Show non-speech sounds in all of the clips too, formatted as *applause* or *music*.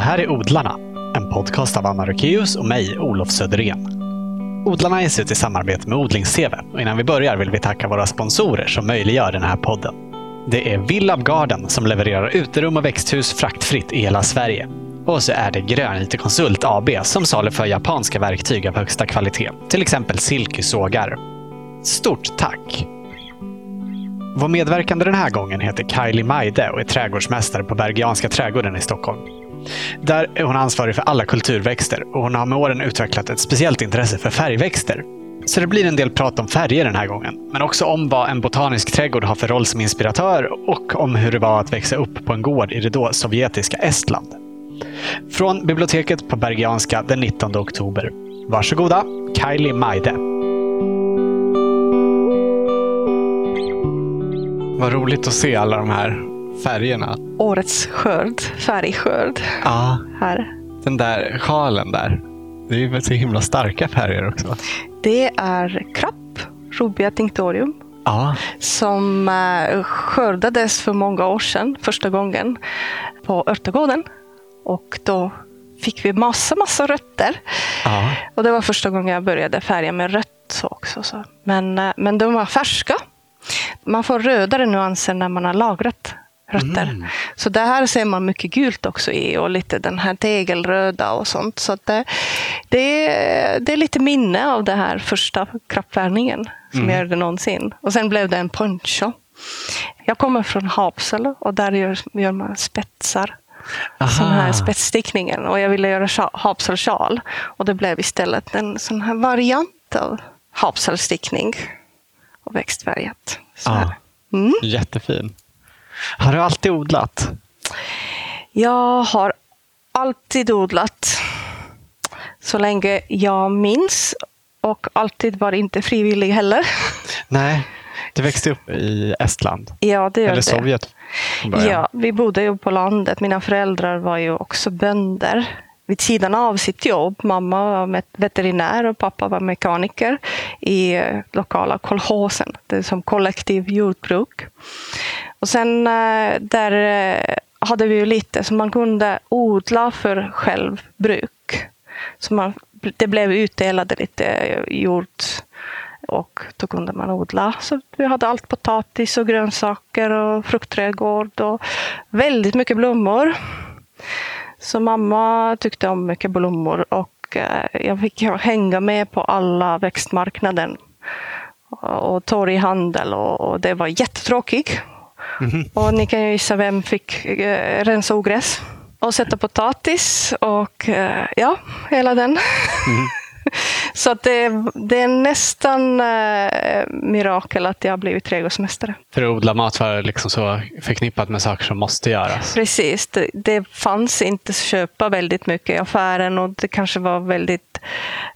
Det här är Odlarna, en podcast av Anna Rukeus och mig, Olof Söderén. Odlarna ges ut i samarbete med Odlings-TV och innan vi börjar vill vi tacka våra sponsorer som möjliggör den här podden. Det är Villab Garden som levererar uterum och växthus fraktfritt i hela Sverige. Och så är det Grön IT Konsult AB som saluför japanska verktyg av högsta kvalitet, till exempel silkesågar. Stort tack! Vår medverkande den här gången heter Kylie Maide och är trädgårdsmästare på Bergianska trädgården i Stockholm. Där är hon ansvarig för alla kulturväxter och hon har med åren utvecklat ett speciellt intresse för färgväxter. Så det blir en del prat om färger den här gången, men också om vad en botanisk trädgård har för roll som inspiratör och om hur det var att växa upp på en gård i det då sovjetiska Estland. Från biblioteket på Bergianska den 19 oktober. Varsågoda, Kylie Maide. Vad roligt att se alla de här färgerna. Årets skörd, färgskörd Ja, här. den där sjalen där. Det är så himla starka färger också. Det är krapp, Rubia tinctorium, Ja, som eh, skördades för många år sedan, första gången, på örtagården. Och då fick vi massa, massa rötter. ja. Och det var första gången jag började färga med rött också. Så. Men, eh, men de var färska. Man får rödare nyanser när man har lagrat rötter. Mm. Så det här ser man mycket gult också i och lite den här tegelröda och sånt. Så det, det, är- det är lite minne av det här första krappvärmningen som Mm. jag gjorde någonsin. Och sen blev det en poncho. Jag kommer från Hapsel och där gör, gör man spetsar. Sån här spetsstickningen. Och jag ville göra sja- Hapsel-sjal. Och det blev istället en sån här variant av Hapsel-stickning. Och växtfärgat. Ja, Mm. jättefin. Har du alltid odlat? Jag har alltid odlat så länge jag minns och alltid var inte frivillig heller. Nej, du växte upp i Estland. Ja, det gör Eller. Sovjet. Ja, vi bodde ju på landet. Mina föräldrar var ju också bönder vid sidan av sitt jobb. Mamma var veterinär och pappa var mekaniker i eh, lokala kolchosen. Det är som kollektiv jordbruk. Och sen eh, där eh, hade vi ju lite som man kunde odla för självbruk. Så man, det blev utdelade lite eh, jord och då kunde man odla. Så vi hade allt potatis och grönsaker och fruktträdgård och väldigt mycket blommor. Så mamma tyckte om mycket blommor och jag fick hänga med på alla växtmarknaden och torghandel och det var jättetråkigt. Och ni kan ju gissa vem fick eh, rensa ogräs och sätta potatis och eh, ja, hela den. *laughs* Så att det, det är nästan eh, mirakel att jag har blivit trädgårdsmästare. För att odla mat var liksom så förknippat med saker som måste göras. Precis, det, det fanns inte att köpa väldigt mycket i affären och det kanske var väldigt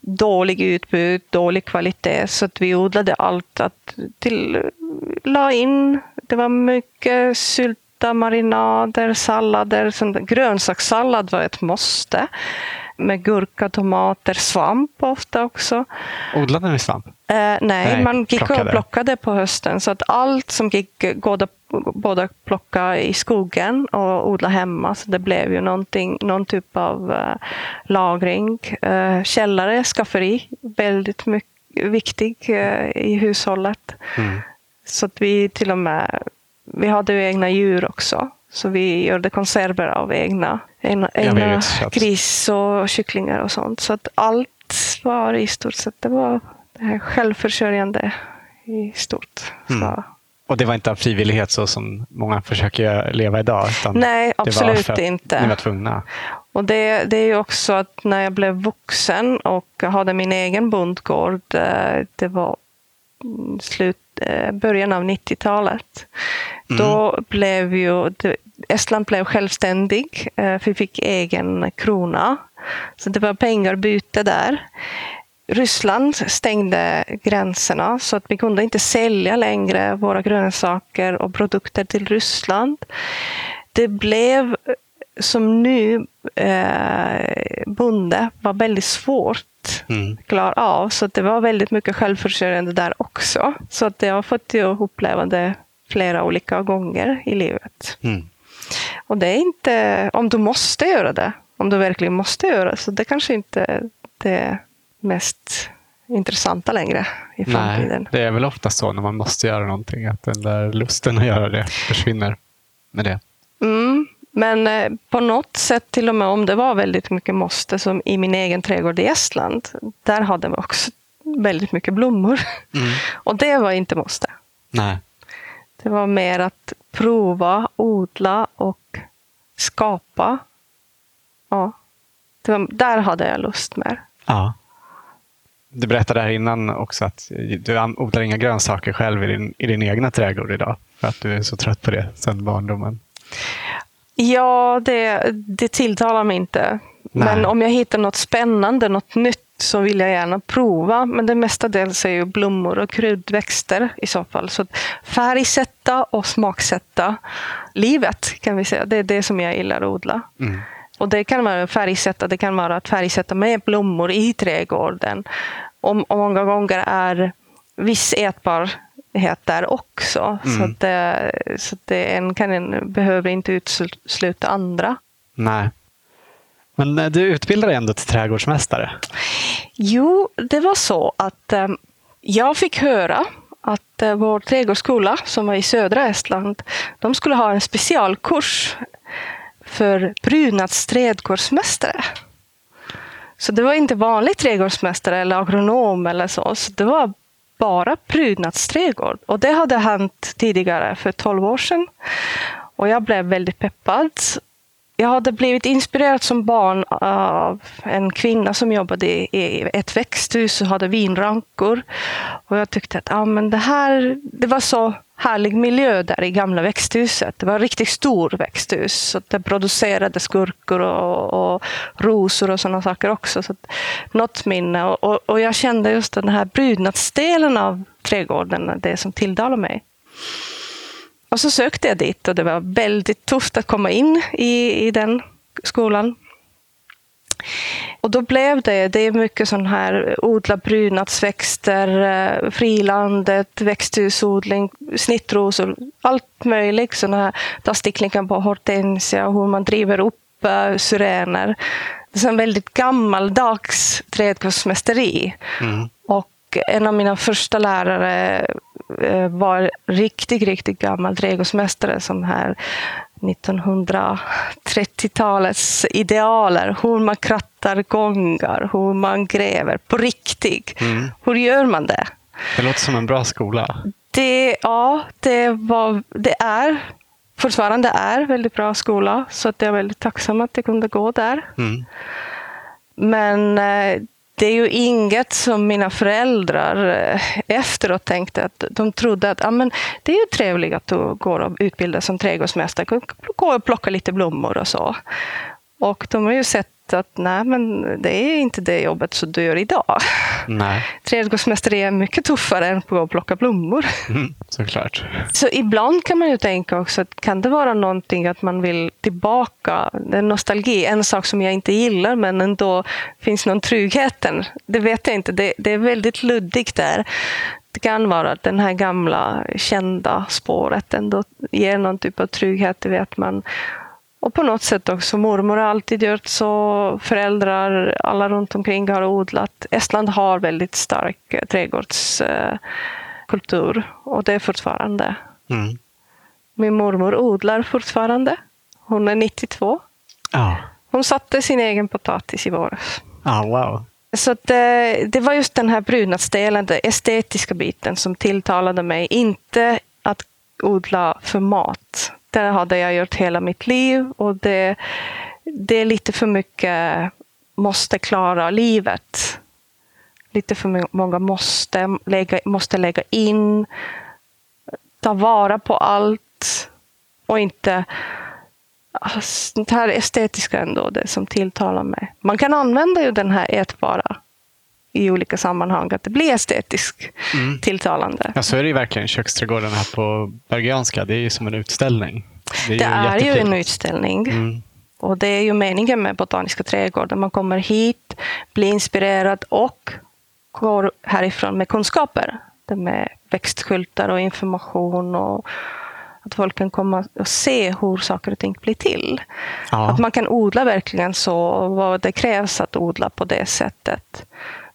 dålig utbud, dålig kvalitet. Så att vi odlade allt att till, la in. Det var mycket sylta, marinader, sallader. Sånt. Grönsakssallad var ett måste. Med gurka, tomater, svamp ofta också. Odlade ni svamp? Eh, nej, Nej, man gick plockade. och plockade på hösten. Så att allt som gick båda, båda plocka i skogen och odla hemma. Så det blev ju någon typ av eh, lagring. Eh, källare, skafferi, väldigt mycket, viktig eh, i hushållet. Mm. Så att vi till och med, vi hade ju egna djur också. Så vi gjorde konserver av egna, egna, egna gris och kycklingar och sånt. Så att allt var i stort sett, det var det här självförsörjande i stort. Mm. Och det var inte av frivillighet så som många försöker leva idag? Nej, absolut att inte. Ni var tvungna? Och det, det är ju också att när jag blev vuxen och hade min egen bondgård, eh, det var mm, slut, början av 90-talet. Då blev ju Estland blev självständig. eh, Vi fick egen krona. Så det var pengarbyte där. Ryssland stängde gränserna så att vi kunde inte sälja längre våra grönsaker och produkter till Ryssland. Det blev som nu eh, bonde var väldigt svårt Mm. klara av. Så det var väldigt mycket självförsörjande där också. Så att jag har fått uppleva det flera olika gånger i livet. Mm. Och det är inte om du måste göra det. Om om du verkligen måste göra. Så det kanske inte är det mest intressanta längre i framtiden. Nej, det är väl ofta så när man måste göra någonting, att den där lusten att göra det försvinner med det. Mm, men eh, på något sätt, till och med om det var väldigt mycket måste, som i min egen trädgård i Estland, där hade vi också väldigt mycket blommor. Mm. *laughs* Och det var inte måste. Nej. Det var mer att prova, odla och skapa. Ja, var, där hade jag lust mer. Ja. Du berättade här innan också att du odlar inga grönsaker själv i din, i din egna trädgård idag. För att du är så trött på det sedan barndomen. Ja, det, det tilltalar mig inte. Nej. Men om jag hittar något spännande, något nytt, så vill jag gärna prova. Men det mestadels är ju blommor och kryddväxter i så fall. Så färgsätta och smaksätta livet kan vi säga. Det är det som jag gillar att odla. Mm. Och det kan vara färgsätta, det kan vara att färgsätta med blommor i trädgården. Och, och många gånger är viss ätbarhet där också. Mm. Så, att det, så att det en kan en, behöver inte utesluta andra. Nej. Men eh, du utbildade dig ändå till trädgårdsmästare? Jo, det var så att eh, jag fick höra att eh, vår trädgårdsskola som var i södra Estland, de skulle ha en specialkurs för prydnadsträdgårdsmästare. Så det var inte vanlig trädgårdsmästare eller agronom eller så, så det var bara prydnadsträdgård. Och det hade hänt tidigare för 12 år sedan. Och jag blev väldigt peppad jag hade blivit inspirerad som barn av en kvinna som jobbade i ett växthus och hade vinrankor. Och jag tyckte att ah, men det här det var så härlig miljö där i gamla växthuset. Det var ett riktigt stort växthus. Så det producerade skurkor och, och rosor och sådana saker också. Så något minne. Och, och jag kände just den här brydnadsdelen av trädgården, det som tilltalade mig. Och så sökte jag dit och det var väldigt tufft att komma in i, i den skolan. Och då blev det, det är mycket sån här odla prydnadsväxter, eh, frilandet, växthusodling, snittrosor, allt möjligt. Såna här, ta sticklingar på hortensia och hur man driver upp uh, syrener. Det är en väldigt gammaldags trädgårdsmästeri. Mm. Och en av mina första lärare var riktigt, riktigt gammal trädgårdsmästare som här 1930-talets idealer. Hur man krattar gångar, hur man gräver på riktigt. Mm. Hur gör man det? Det låter som en bra skola. Det, ja, det, var, det är fortfarande är väldigt bra skola. Så att jag är väldigt tacksam att jag kunde gå där. Mm. Men eh, det är ju inget som mina föräldrar eh, efteråt tänkte att de trodde att ah, men det är ju trevligt att du går och utbildar som trädgårdsmästare, gå och plocka lite blommor och så. Och de har ju sett att nej, men det är inte det jobbet som du gör idag. Nej. Trädgårdsmästeri är mycket tuffare än att plocka blommor. Mm, såklart. Så ibland kan man ju tänka också att kan det vara någonting att man vill tillbaka, det är nostalgi, en sak som jag inte gillar men ändå finns någon tryggheten. Det vet jag inte, det, det är väldigt luddigt där. Det kan vara att den här gamla kända spåret ändå ger någon typ av trygghet, det vet man. Och på något sätt också, mormor har alltid gjort så, föräldrar, alla runt omkring har odlat. Estland har väldigt stark eh, trädgårdskultur och det är fortfarande. Mm. Min mormor odlar fortfarande. Hon är 92. Ah. Hon satte sin egen potatis i våras. Ah, wow. Så det, det var just den här prydnadsdelen, den estetiska biten som tilltalade mig. Inte att odla för mat. Det hade jag gjort hela mitt liv och det, det är lite för mycket måste klara livet. Lite för många måste lägga, måste lägga in, ta vara på allt och inte alltså, det här estetiska ändå, det som tilltalar mig. Man kan använda ju den här ätbara i olika sammanhang, att det blir estetiskt mm. tilltalande. Ja, så är det ju verkligen. Köksträdgården här på Bergianska, det är ju som en utställning. Det är, det ju, är ju en utställning. Mm. Och det är ju meningen med Botaniska trädgården. Man kommer hit, blir inspirerad och går härifrån med kunskaper. Det med växtskyltar och information och Att folk kan komma och se hur saker och ting blir till. Ja. Att man kan odla verkligen så, vad det krävs att odla på det sättet.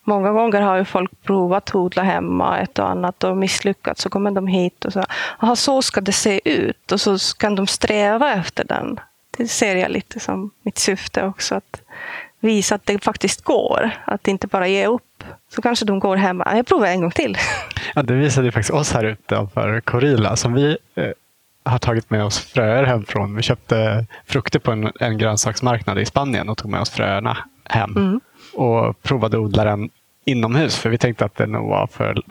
Många gånger har ju folk provat att odla hemma ett och annat och misslyckats. Så kommer de hit och så, aha, så ska det se ut. Och så kan de sträva efter den. Det ser jag lite som mitt syfte också. Att visa att det faktiskt går. Att inte bara ge upp. Så kanske de går hem. Jag provar en gång till. *laughs* Ja, det visade ju faktiskt oss här ute för Corilla som vi eh, har tagit med oss fröer hemifrån. Vi köpte frukter på en, en grönsaksmarknad i Spanien och tog med oss fröerna hem. Mm. Och provade odla den inomhus för vi tänkte att den, var för,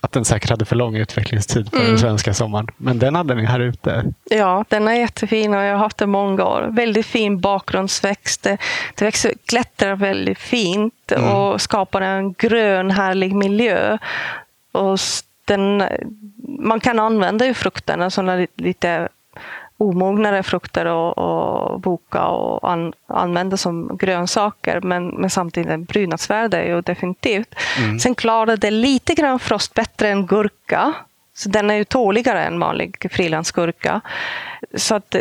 att den säkert hade för lång utvecklingstid för Mm. den svenska sommaren. Men den hade ni här ute. Ja, den är jättefin och jag har haft den många år. Väldigt fin bakgrundsväxt. Det, växer, klättrar väldigt fint Mm. och skapar en grön härlig miljö. Och den, man kan använda ju frukterna, sådana li- lite omognare frukter och, och boka och an, använda som grönsaker. Men, men samtidigt en prydnadsvärde är ju definitivt. Mm. Sen klarar det lite grann frost bättre än gurka. Så den är ju tåligare än vanlig frilansgurka. Så att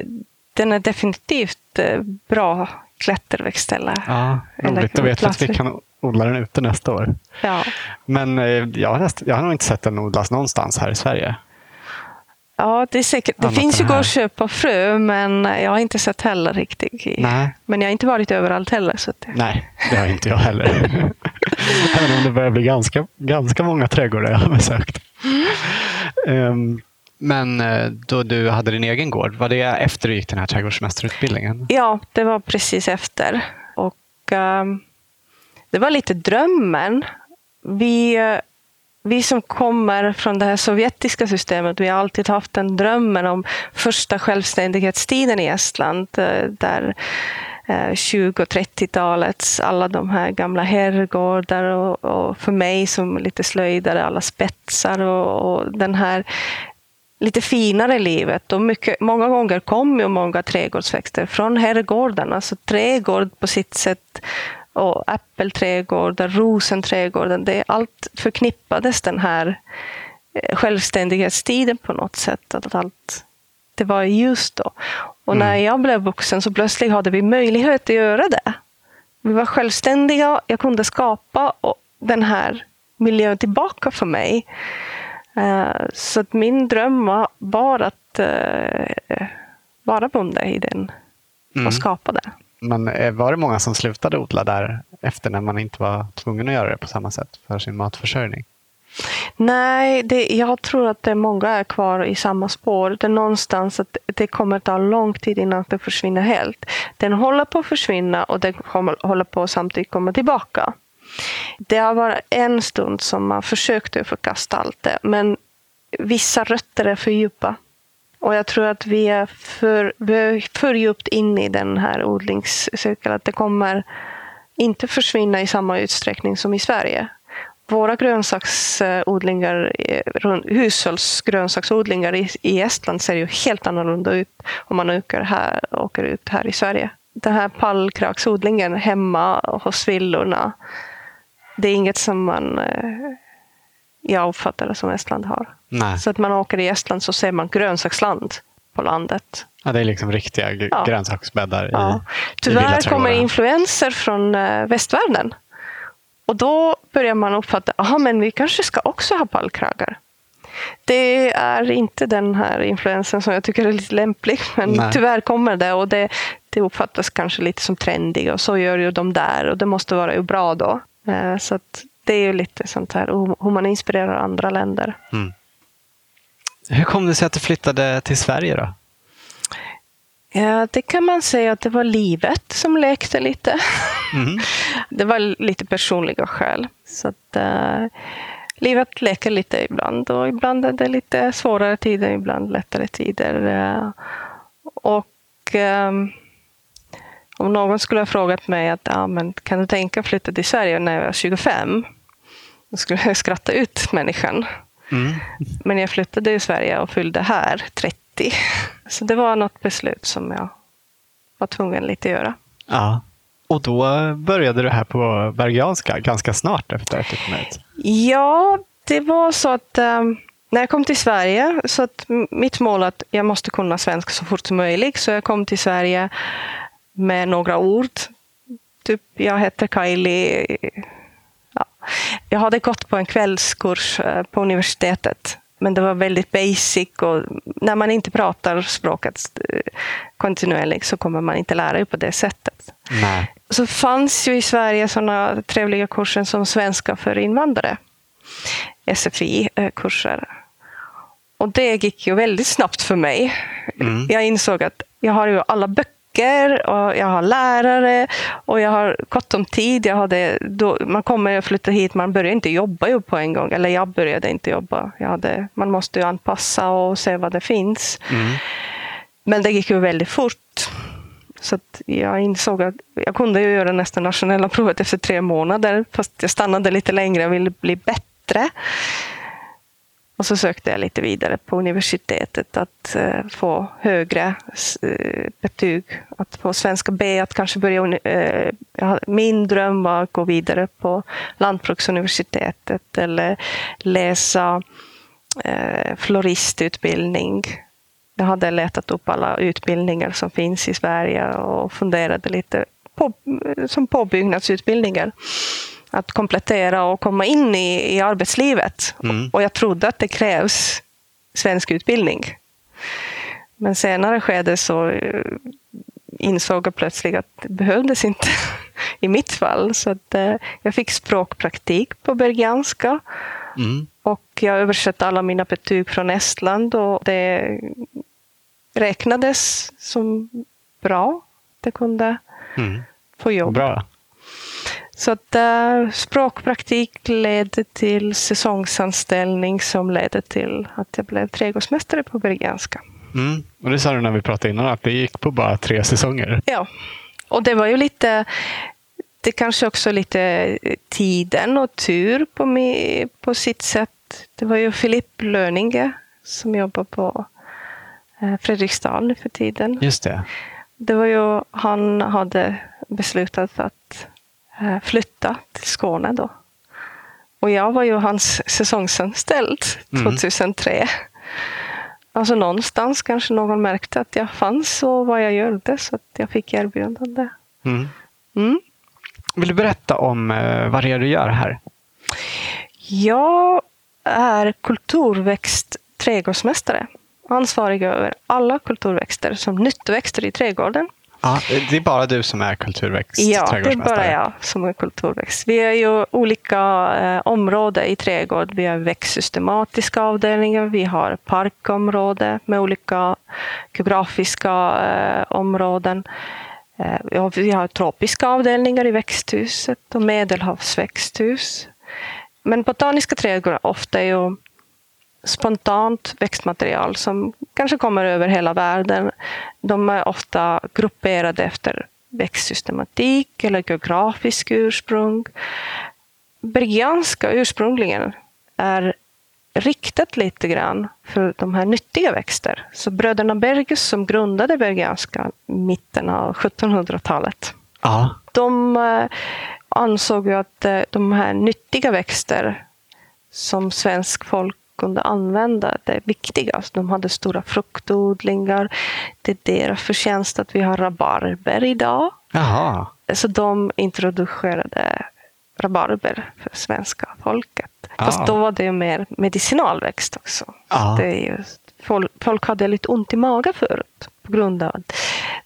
den är definitivt eh, bra klätterväxtställe. Ja, roligt. Då vet vi att vi kan odla den ute nästa år. Ja. Men eh, jag har, näst, jag har nog inte sett den odlas någonstans här i Sverige. Ja, det är säkert. Det finns ju gå att köpa frö, men jag har inte sett heller riktigt. i- Nej. Men jag har inte varit överallt heller. Så att det... Nej, det har inte jag heller. *laughs* Även om det börjar bli ganska, ganska många trädgårdar jag har besökt. Ehm, men eh, då du hade din egen gård, var det efter du gick den här trädgårdsmästarutbildningen? Ja, det var precis efter. Och ehm, det var lite drömmen. Vi, vi som kommer från det här sovjetiska systemet, vi har alltid haft den drömmen om första självständighetstiden i Estland. Eh, där eh, 20 och 30-talets alla de här gamla herrgårdar och, och för mig som lite slöjdare, alla spetsar och, och den här lite finare livet. Och mycket, många gånger kom ju många trädgårdsväxter från herrgårdarna. Så trädgård på sitt sätt och äppelträdgårdar, rosenträdgården, det allt förknippades den här eh, självständighetstiden på något sätt. Att allt, det var just då. Och när jag blev vuxen så plötsligt hade vi möjlighet att göra det. Vi var självständiga, jag kunde skapa och den här miljön tillbaka för mig. Eh, Så att min dröm var att eh, vara bonde i den Mm. och skapa det. Men eh, var det många som slutade odla där efter när man inte var tvungen att göra det på samma sätt för sin matförsörjning? Nej, det, jag tror att det många är kvar i samma spår. Det är någonstans att det kommer ta lång tid innan det försvinner helt. Den håller på att försvinna och den kommer, håller på att samtidigt komma tillbaka. Det har varit en stund som man försökte förkasta allt det, men vissa rötter är för djupa. Och jag tror att vi är för, vi är för djupt inne i den här odlingscirkeln. Att det kommer inte försvinna i samma utsträckning som i Sverige. Våra grönsaksodlingar, eh, hushållsgrönsaksodlingar i, i Estland ser ju helt annorlunda ut om man åker, här, åker ut här i Sverige. Den här pallkraksodlingen hemma hos villorna, det är inget som man, eh, jag uppfattar det som Estland har. Nej, Så att man åker i Estland så ser man grönsaksland på landet. ja, det är liksom riktiga Ja. grönsaksbäddar Ja. i, i Tyvärr kommer villaträdgårdarna. influenser från eh, västvärlden. Och då börjar man uppfatta, aha, men vi kanske ska också ha pallkragar. Det är inte den här influensen som jag tycker är lite lämplig, men Nej. tyvärr kommer det och det, det uppfattas kanske lite som trendigt och så gör ju de där och det måste vara ju bra då. Eh, Så att det är ju lite sånt här hur man inspirerar andra länder. Hur kom det sig att du flyttade till Sverige då? Ja, det kan man säga att det var livet som lekte lite. Mhm. *laughs* Det var lite personliga skäl. Så att, eh, livet leker lite ibland och ibland är det lite svårare tider, ibland lättare tider. eh. och ehm, om någon skulle ha frågat mig att ja, men kan du tänka flytta till Sverige när jag var 25? Då skulle jag skratta ut människan. Mm. Men jag flyttade i Sverige och fyllde här 30. Så det var något beslut som jag var tvungen lite göra. Ja. Och då började du här på Bergianska ganska snart efter att du kom ut. Ja, det var så att ehm, när jag kom till Sverige, så att mitt mål att jag måste kunna svenska så fort som möjligt. Så jag kom till Sverige med några ord. Typ, jag heter Kylie. Ja. Jag hade gått på en kvällskurs eh, på universitetet. Men det var väldigt basic och när man inte pratar språket eh, kontinuerligt så kommer man inte lära sig på det sättet. Nej. Så fanns ju i Sverige sådana trevliga kurser som svenska för invandrare. SFI-kurser. Och det gick ju väldigt snabbt för mig. Mm. Jag insåg att jag har ju alla böcker och jag har lärare och jag har gott om tid. Jag hade, då, man kommer och flyttar hit, man börjar inte jobba ju på en gång. Eller jag började inte jobba. Jag hade, man måste ju anpassa och se vad det finns. Mm. Men det gick ju väldigt fort. Så jag insåg att jag kunde ju göra nästan nationella provet efter tre månader. Fast jag stannade lite längre, jag ville bli bättre. Och så sökte jag lite vidare på universitetet att eh, få högre eh, betyg. Att få svenska B, att kanske börja... Eh, min dröm var att gå vidare på Lantbruksuniversitetet eller läsa floristutbildning. Jag hade letat upp alla utbildningar som finns i Sverige och funderade lite på, som påbyggnadsutbildningar att komplettera och komma in i, i arbetslivet. Mm. Och jag trodde att det krävs svensk utbildning. Men senare skede så eh, insåg jag plötsligt att det behövdes inte *laughs* i mitt fall. Så att, eh, jag fick språkpraktik på bergianska. Mm. Och jag översatte alla mina betyg från Estland och det räknades som bra. Det kunde mm. få jobb. Bra. Så att uh, språkpraktik ledde till säsongsanställning som ledde till att jag blev trädgårdsmästare på Bergianska. Mm. Och det sa du när vi pratade innan, att det gick på bara tre säsonger. Ja, och det var ju lite det kanske också lite tiden och tur på, mig, på sitt sätt. Det var ju Filip Löninge som jobbar på eh, Fredriksdal nu för tiden. Just det. Det var ju, han hade beslutat att flytta till Skåne då. Och jag var ju hans säsongsanställd 2003. Mm. Alltså någonstans kanske någon märkte att jag fanns och vad jag gjorde så att jag fick erbjudande. Mm. Mm. Vill du berätta om eh, vad det är du gör här? Jag är kulturväxt trädgårdsmästare. Ansvarig över alla kulturväxter som nyttoväxter i trädgården. Ja, det är bara du som är kulturväxt? Ja, det är bara jag som är kulturväxt. Vi har ju olika eh, områden i trädgård. Vi har växtsystematiska avdelningar, vi har parkområde med olika geografiska eh, områden. Eh, vi har tropiska avdelningar i växthuset och medelhavsväxthus. Men botaniska trädgårdar ofta är ju spontant växtmaterial som kanske kommer över hela världen. De är ofta grupperade efter växtsystematik eller geografisk ursprung. Bergianska ursprungligen är riktat lite grann för de här nyttiga växter. Så bröderna Bergus som grundade Bergianska mitten av 1700-talet. Ja. De eh, ansåg ju att eh, de här nyttiga växter som svensk folk kunde använda det viktigaste. De hade stora fruktodlingar. Det är deras förtjänst att vi har rabarber idag. Aha. Så de introducerade rabarber för svenska folket. Ja. Fast då var det mer medicinalväxt också. Ja. Det är just, folk, folk hade lite ont i magen förut på grund av att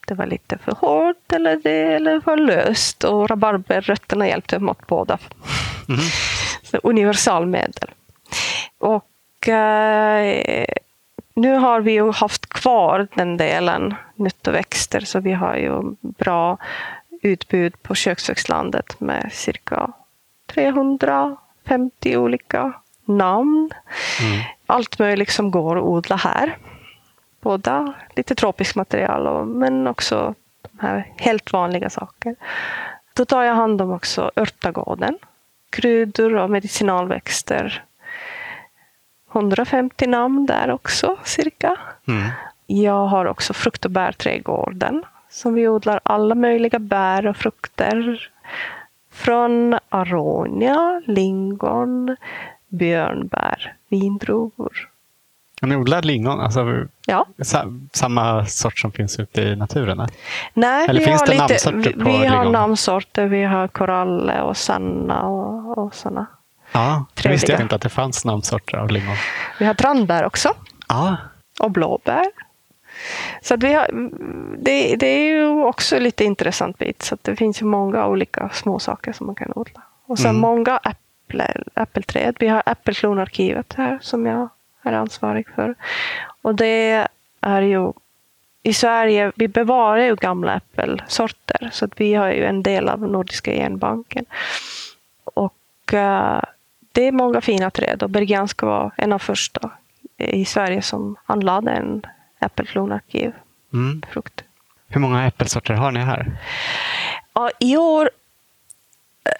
det var lite för hårt eller, det, eller för löst. Och rabarberrötterna hjälpte mot båda. Mm. Så universalmedel. Och nu har vi ju haft kvar den delen nyttoväxter så vi har ju bra utbud på köksväxtlandet med cirka 350 olika namn. Mm. Allt möjligt som går att odla här. Både lite tropiskt material och, men också de här helt vanliga saker. Då tar jag hand om också örtagården. Kryddor och medicinalväxter 150 namn där också, cirka. Mm. Jag har också frukt och bärträdgården som vi odlar alla möjliga bär och frukter. Från aronia, lingon, björnbär, vindruvor, Ni odlar lingon, alltså Ja. sa- samma sort som finns ute i naturen? eller? Nej, Eller vi finns har det lite, namnsorter vi, vi har namnsorter. Vi har koralle och sanna och, och sådana. Ja, det visste jag inte att det fanns namnsorter av lingon. Vi har tranbär också. Ja, och blåbär. Så vi har, det, det är ju också lite intressant bit. Så att det finns ju många olika små saker som man kan odla. Och sen Mm. många äpple, äppelträd. Vi har Äppelklonarkivet här som jag är ansvarig för. Och det är ju i Sverige, vi bevarar ju gamla äppelsorter. Så att vi har ju en del av Nordiska genbanken. Och eh, det är många fina träd och Bergianska var en av första i Sverige som anlade en äppelklonarkiv mm. frukt. Hur många äppelsorter har ni här? Ja, I år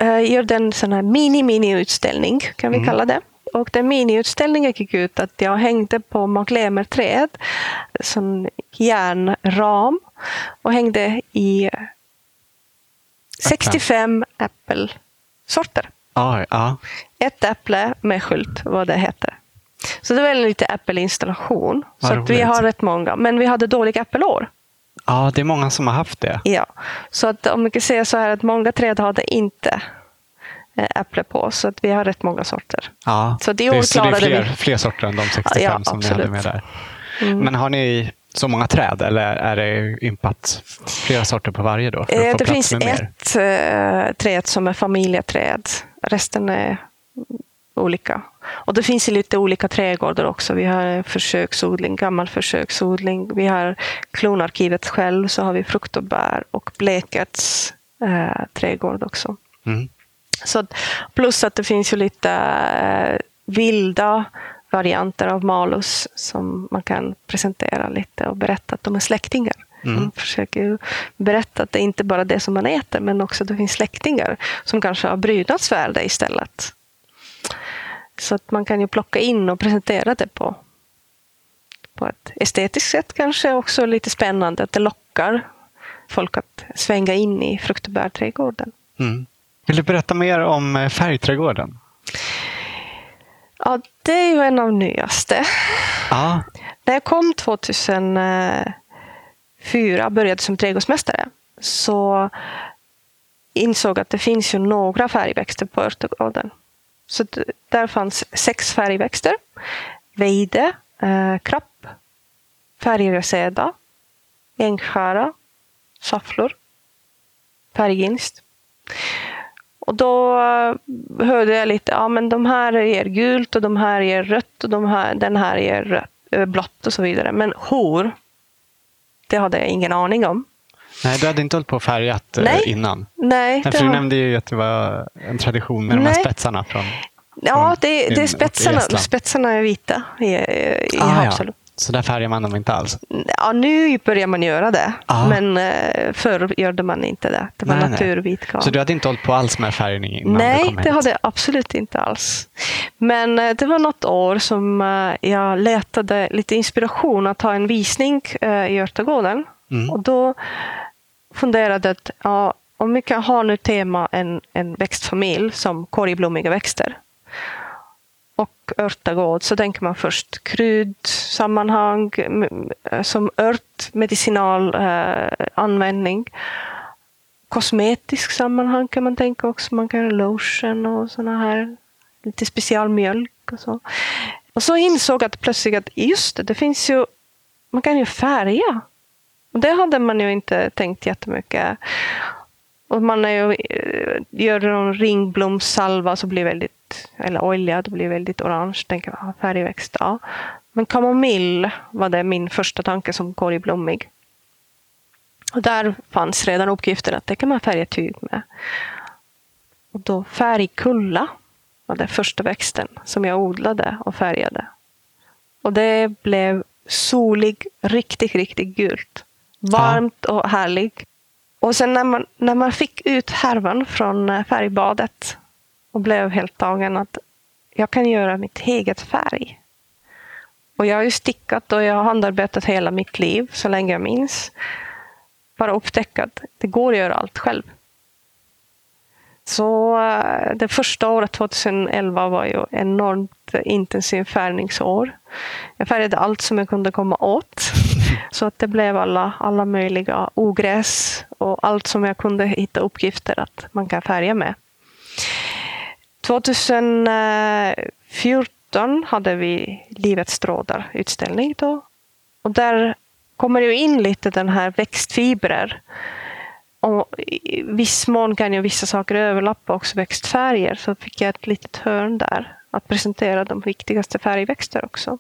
uh, gör den sån här mini-mini-utställning, kan vi Mm. kalla det. Och den mini-utställningen gick ut att jag hängde på maglemerträd, sån järnram, och hängde i 65 äppelsorter. Ja, ja. Ett äpple med skylt, vad det heter. Så det var en lite äppelinstallation. Vad Så att vi har rätt många. Men vi hade dåliga äppelår. ja, det är många som har haft det. Ja. Så att om vi kan säga så här att många träd hade inte eh, äpple på. Så att vi har rätt många sorter. Ja. Så det är- så det är fler, vi. fler sorter än de 65 Ja, som ni hade absolut. med där. Mm. Men har ni så många träd eller är det ympat flera sorter på varje då? Eh, Det finns med mer? ett eh, träd som är familjeträd. Resten är olika. Och det finns lite olika trädgårdar också. Vi har försöksodling, gammal försöksodling. Vi har klonarkivet själv, så har vi frukt och bär och Blekets eh, trädgård också. Mm. Så, plus att det finns ju lite eh, vilda varianter av malus som man kan presentera lite och berätta att de är släktingar. Mm. Man försöker berätta att det inte bara är det som man äter men också att det finns släktingar som kanske har det istället. Så att man kan ju plocka in och presentera det på, på ett estetiskt sätt kanske också lite spännande att det lockar folk att svänga in i frukt och bärträdgården. Mm. Vill du berätta mer om eh, färgträdgården? Ja, det är ju en av nyaste. Ja, När jag kom 2004 började som trädgårdsmästare så insåg att det finns ju några färgväxter på örtagården. Så där fanns sex färgväxter. Veide, eh, krapp, färgreseda, ängskära, safflor, färgginst. Och då eh, hörde jag lite, ja men de här ger gult och de här ger rött och de här, den här ger eh, blått och så vidare. Men hor, det hade jag ingen aning om. nej, du hade inte hållit på och färgat eh, Nej. innan? Nej, Nej, för du har- nämnde ju att det var en tradition med de här Nej. spetsarna. Från, Ja, från det, det är spetsarna, spetsarna är vita i, i Ah, Haapsalu. Så där färgar man dem inte alls? Ja, nu börjar man göra det, Ah. men eh, förr gjorde man inte det. Det var Nej, naturvit garn. Så du hade inte hållit på alls med färgning innan du Nej, kom hit? det hade jag absolut inte alls. Men eh, det var något år som eh, jag letade lite inspiration att ha en visning i Örtagården. Mm. Och då funderade jag att ja, om vi kan ha nu tema en, en växtfamilj som korgblommiga växter och örtagård så tänker man först kryddsammanhang som ört, medicinal eh, användning. Kosmetisk sammanhang kan man tänka också. Man kan göra lotion och såna här lite specialmjölk och så. Och så insåg jag plötsligt att just det, det finns ju, man kan ju färga. Och det hade man ju inte tänkt jättemycket. Och man är ju, eh, gör någon ringblomssalva så blir väldigt, eller olja, det blir väldigt orange. Tänker jag, ah, färgväxt, ja. Men kamomill var det min första tanke som korgblommig. Och där fanns redan uppgiften att det kan man färga tyg med. Och då färgkulla var det första växten som jag odlade och färgade. Och det blev solig, riktigt, riktigt gult. Varmt och härlig. Och sen när man, när man fick ut härvan från färgbadet och blev helt tagen att jag kan göra mitt eget färg. Och jag har ju stickat och jag har handarbetat hela mitt liv så länge jag minns. Bara upptäcka att det går att göra allt själv. Så eh, det första året, 2011, var ju enormt intensiv färgningsår. Jag färgade allt som jag kunde komma åt. *laughs* Så att det blev alla, alla möjliga ogräs och allt som jag kunde hitta uppgifter att man kan färga med. 2014 hade vi Livets trådar utställning då. Och där kommer ju in lite den här växtfibrer. Och I viss mån kan ju vissa saker överlappa också växtfärger. Så fick jag ett litet hörn där att presentera de viktigaste färgväxter också.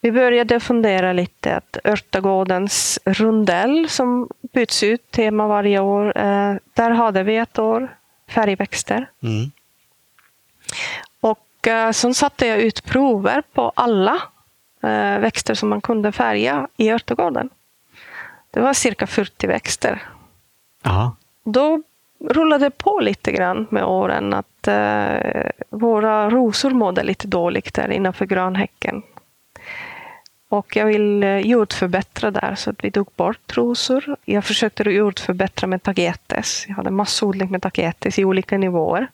Vi började fundera lite att Örtagårdens rundell som byts ut tema varje år. Eh, där hade vi ett år färgväxter. Mm. Och eh, så satte jag ut prover på alla eh, växter som man kunde färga i Örtagården. Det var cirka 40 växter. Aha. Då rullade det på lite grann med åren att eh, våra rosor mådde lite dåligt där innanför granhäcken. Och jag vill eh, jordförbättra där så att vi tog bort rosor. Jag försökte jordförbättra med tagetes. Jag hade massodling med tagetes i olika nivåer.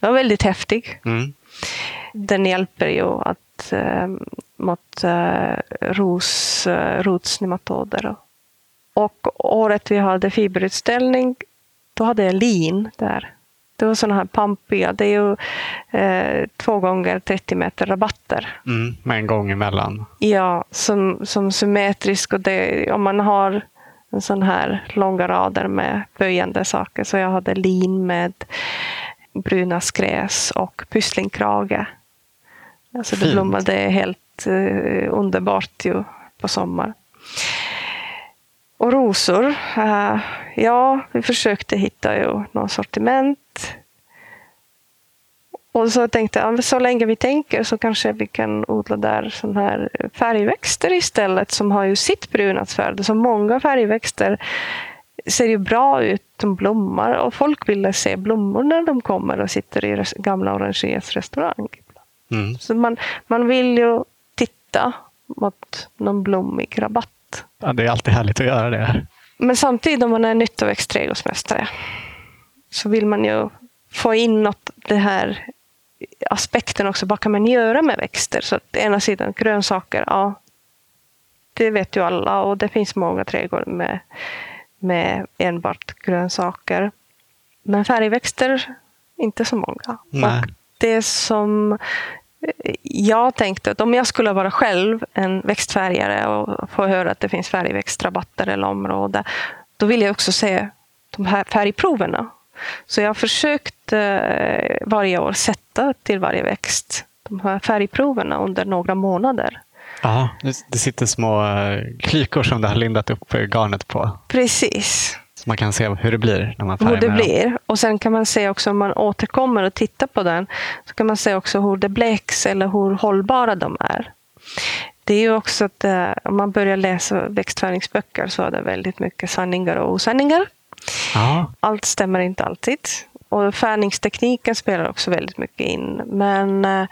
Det var väldigt häftig. Mm. Den hjälper ju att, eh, mot eh, ros, eh, rotsnematoder. Och året vi hade fiberutställning, då hade jag lin där. Det var sådana här pampiga, det är ju eh, två gånger 30 meter rabatter. Mm, med en gång emellan. Ja, som, som symmetrisk. Och det, om man har en sån här långa rader med böjande saker. Så jag hade lin med bruna skräs och pysslingkrage. Alltså det blommade helt eh, underbart ju på sommar. Och rosor. Uh, ja, vi försökte hitta ju någon sortiment. Och så tänkte jag, så länge vi tänker så kanske vi kan odla där sån här färgväxter istället som har ju sitt brunasvärde. Så många färgväxter ser ju bra ut, de blommar och folk vill se blommor när de kommer och sitter i gamla Orangeries restaurang. Mm. Så man, man vill ju titta mot någon blommig rabatt. Ja, det är alltid härligt att göra det. Men samtidigt om man är nyttoväxtträdgårdsmästare så vill man ju få in något, det här aspekten också. Vad kan man göra med växter? Så att ena sidan grönsaker, ja, det vet ju alla och det finns många trädgårdar med, med enbart grönsaker. Men färgväxter, inte så många. Nej. Och det som jag tänkte att om jag skulle vara själv en växtfärgare och få höra att det finns färgväxtrabatter eller område, då vill jag också se de här färgproverna. Så jag har försökt eh, varje år sätta till varje växt de här färgproverna under några månader. Ja, det sitter små eh, klykor som du har lindat upp garnet på. Precis. Så man kan se hur det blir när man färgar Hur det blir. Dem. Och sen kan man se också om man återkommer och tittar på den, så kan man se också hur det bleks eller hur hållbara de är. Det är ju också att eh, om man börjar läsa växtfärgningsböcker så är det väldigt mycket sanningar och osanningar. Ja. Allt stämmer inte alltid. Och färgningstekniken spelar också väldigt mycket in. Men eh,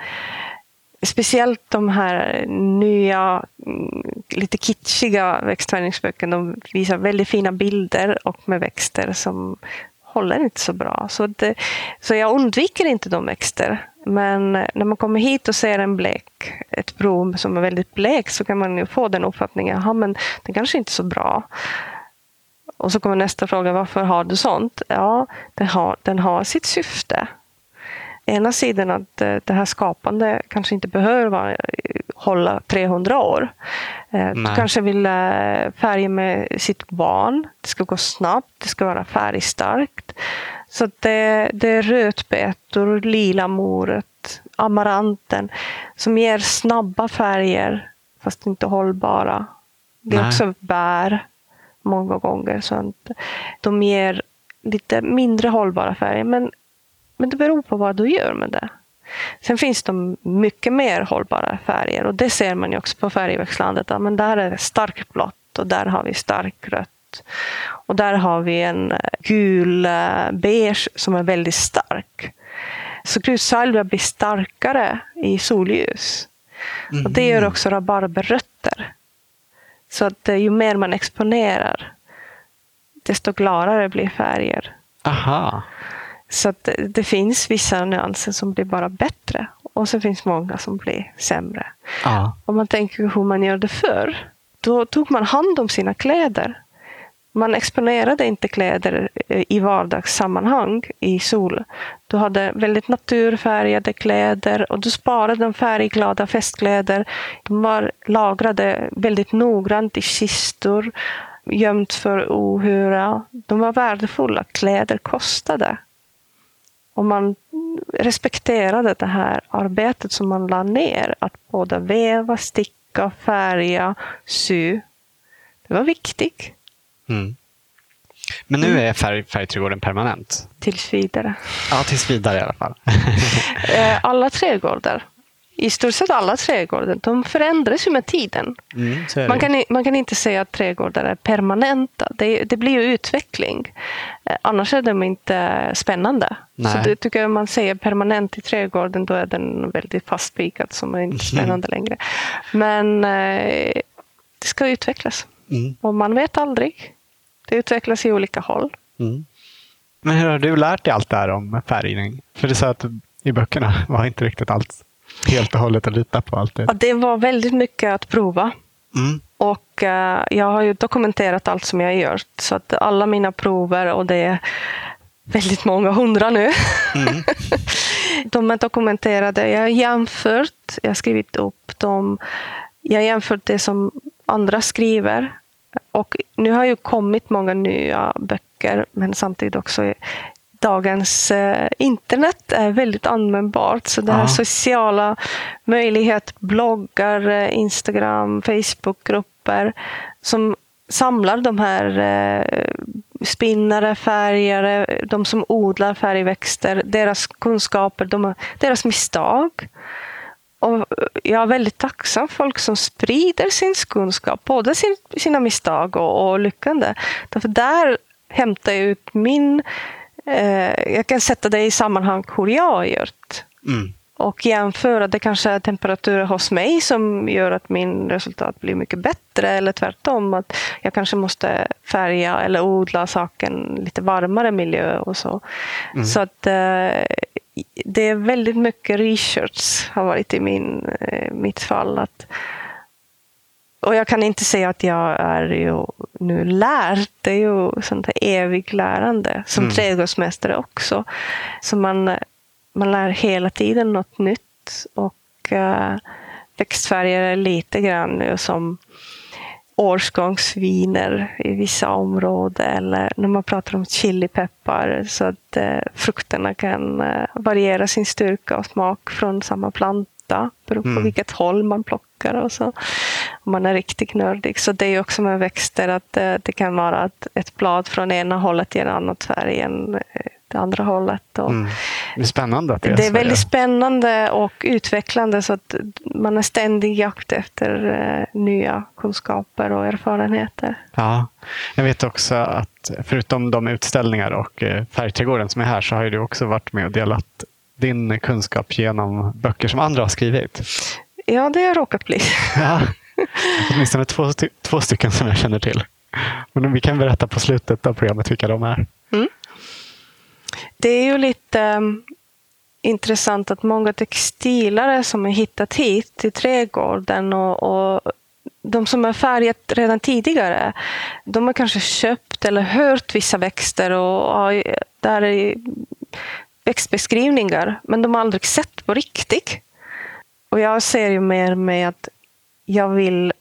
speciellt de här nya, mm, lite kitschiga växtfärgningsböckerna, de visar väldigt fina bilder och med växter som håller inte så bra. Så, det, eh, så jag undviker inte de växter. Men eh, när man kommer hit och ser en blek, ett prov som är väldigt blek, så kan man ju få den uppfattningen, att men den kanske inte är så bra. Och så kommer nästa fråga, varför har du sånt? Ja, den har, den har sitt syfte ena sidan att eh, det här skapande kanske inte behöver hålla 300 år. Eh, Nej. Du kanske vill eh, färga med sitt barn. Det ska gå snabbt, det ska vara färgstarkt. Så det, det är rötbetor, lila morot, amaranten som ger snabba färger fast inte hållbara. Det är Nej. också bär många gånger. Så de ger lite mindre hållbara färger men men det beror på vad du gör med det. Sen finns det mycket mer hållbara färger och det ser man ju också på färgväxtlandet. Ja, men där är det starkt blått och där har vi starkt rött. Och där har vi en gul eh, beige som är väldigt stark. Så grussalvia blir starkare i solljus. Mm. Och det gör också rabarberrötter. Så att eh, ju mer man exponerar, desto klarare blir färger. Aha. Så att det, det finns vissa nyanser som blir bara bättre och så finns många som blir sämre. Ja. Om man tänker hur man gör det förr, då tog man hand om sina kläder. Man exponerade inte kläder eh, i vardagssammanhang i sol. Du hade väldigt naturfärgade kläder och du sparade de färgglada festkläder. De var lagrade väldigt noggrant i kistor, gömt för ohyra. De var värdefulla. Kläder kostade. Och man respekterade det här arbetet som man lade ner. Att både väva, sticka, färga, sy. Det var viktigt. Mm. Men nu är färg, färgträdgården permanent? Tills vidare. Ja, tills vidare i alla fall. *laughs* Eh, alla trädgårdar, i stort sett alla trädgårdar, de förändras ju med tiden. Mm, Man kan, man kan inte säga att trädgårdar är permanenta. Det, det blir ju utveckling. Eh, Annars är de inte spännande. Nej. Så det tycker jag man säger permanent i trädgården, då är den väldigt fastspikad som är inte spännande längre. Men eh, det ska utvecklas. Mm, Och man vet aldrig. Det utvecklas i olika håll. mm. Men hur har du lärt dig allt det här om färgning? För du sa att i böckerna *laughs* var inte riktigt allt helt och hållet att lita på alltid. Ja, det var väldigt mycket att prova. Mm. Och eh, jag har ju dokumenterat allt som jag gjort. Så att alla mina prover, och det är väldigt många hundra nu. Mm. *laughs* de är dokumenterade. Jag har jämfört, jag har skrivit upp dem. Jag har jämfört det som andra skriver. Och nu har ju kommit många nya böcker, men samtidigt också dagens eh, internet är väldigt användbart. Så det här Ja. sociala möjlighet, bloggar, eh, Instagram, Facebookgrupper som samlar de här eh, spinnare, färgare, de som odlar färgväxter, deras kunskaper, de, deras misstag. Och jag är väldigt tacksam för folk som sprider sin kunskap, både sin, sina misstag och, och lyckande. Därför där hämtar jag ut min... Eh, jag kan sätta det i sammanhang hur jag har gjort Mm. och jämföra. Det kanske är temperaturer hos mig som gör att min resultat blir mycket bättre eller tvärtom. Att jag kanske måste färga eller odla saken lite varmare miljö och så. Så att eh, det är väldigt mycket research har varit i min, eh, mitt fall. Att, och jag kan inte säga att jag är ju nu lärd. Det är ju sånt här evigt lärande. Som Mm. trädgårdsmästare också. Så man, man lär hela tiden något nytt. Och uh, växtfärger är lite grann nu som årsgångsviner i vissa områden. Eller när man pratar om chilipeppar. Så att eh, frukterna kan eh, variera sin styrka och smak från samma planta. Beroende på Mm. vilket håll man plockar och så. Om man är riktigt nördig. Så det är också med växter att det kan vara att ett blad från ena hållet ger annat färg än det andra hållet. Och Mm. Det är spännande att det är, det är väldigt spännande och utvecklande så att man är ständig jakt efter eh, nya kunskaper och erfarenheter. Ja, jag vet också att förutom de utställningar och eh, färgträdgården som är här så har ju du också varit med och delat din kunskap genom böcker som andra har skrivit. Ja, det har råkat bli. Ja, åtminstone två, sty- två stycken som jag känner till. Men vi kan berätta på slutet av programmet vilka de är. Det är ju lite um, intressant att många textilare som har hittat hit till trädgården och, och de som har färgat redan tidigare, de har kanske köpt eller hört vissa växter och har där är växtbeskrivningar, men de har aldrig sett på riktigt. Och jag ser ju mer med att jag vill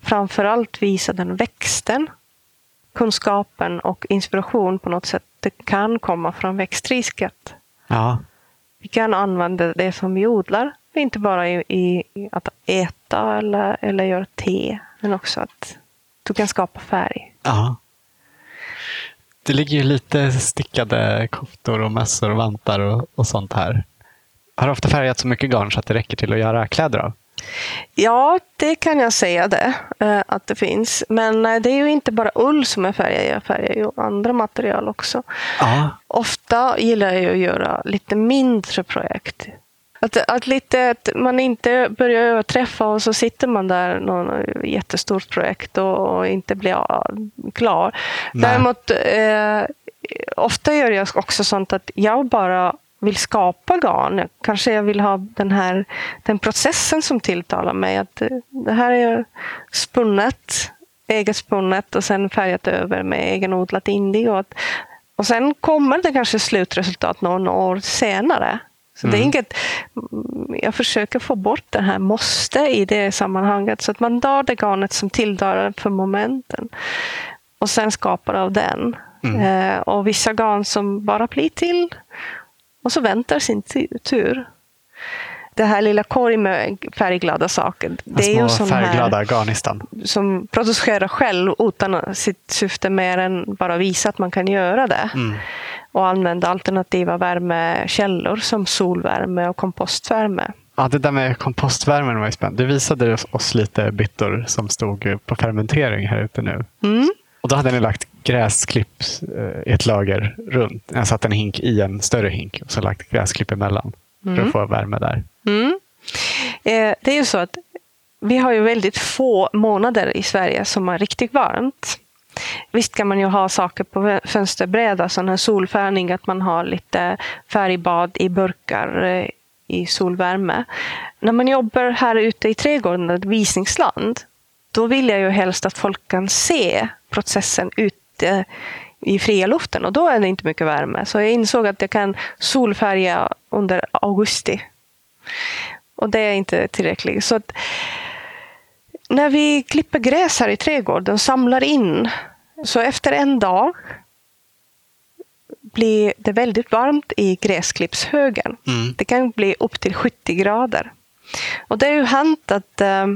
framför allt visa den växten, kunskapen och inspiration på något sätt. Det kan komma från växtriket. Ja, Vi kan använda det som vi odlar, inte bara i, i i att äta eller, eller göra te, men också att du kan skapa färg. ja. Det ligger ju lite stickade koftor och mössor och vantar och, och sånt här. Har du ofta färgat så mycket garn så att det räcker till att göra kläder av? Ja, det kan jag säga det, eh, att det finns. Men eh, det är ju inte bara ull som är färgad, jag färgar ju andra material också. Ja. Ofta gillar jag att göra lite mindre projekt. Att, att, lite, att man inte börjar överträffa och så sitter man där någon jättestort projekt och, och inte blir klar. Nej. Däremot eh, ofta gör jag också sånt att jag bara vill skapa garn. Kanske jag vill ha den här den processen som tilltalar mig. Att det här är spunnet, eget spunnet och sen färgat över med egenodlat indigo. Och sen kommer det kanske slutresultat någon år senare. Så mm. det är mm. inget, jag försöker få bort det här måste i det sammanhanget så att man tar det garnet som tilltalar för momenten och sen skapar av den. Mm. Eh, och vissa garn som bara blir till och så väntar sin tur. Det här lilla korg med färgglada saker. Det är ju sån färgglada här, garnistan. Som producerar själv utan sitt syfte mer än bara visa att man kan göra det. Mm. Och använda alternativa värmekällor som solvärme och kompostvärme. Ja, det där med kompostvärmen var ju spännande. Du visade oss lite byttor som stod på fermentering här ute nu. Mm. Och då hade ni lagt gräsklipp eh, i ett lager runt. Jag satt en hink i en större hink och så lagt gräsklipp emellan mm. för att få värme där. Mm. Eh, det är ju så att vi har ju väldigt få månader i Sverige som är riktigt varmt. Visst kan man ju ha saker på fönsterbräda, alltså sån här solfärgning, att man har lite färgbad i burkar eh, i solvärme. När man jobbar här ute i trädgården, ett visningsland, då vill jag ju helst att folk kan se processen ute i fria luften och då är det inte mycket värme. Så jag insåg att jag kan solfärga under augusti. Och det är inte tillräckligt. Så när vi klipper gräs här i trädgården samlar in, så efter en dag blir det väldigt varmt i gräsklippshögen. Mm. Det kan bli upp till 70 grader. Och det har ju hänt att eh,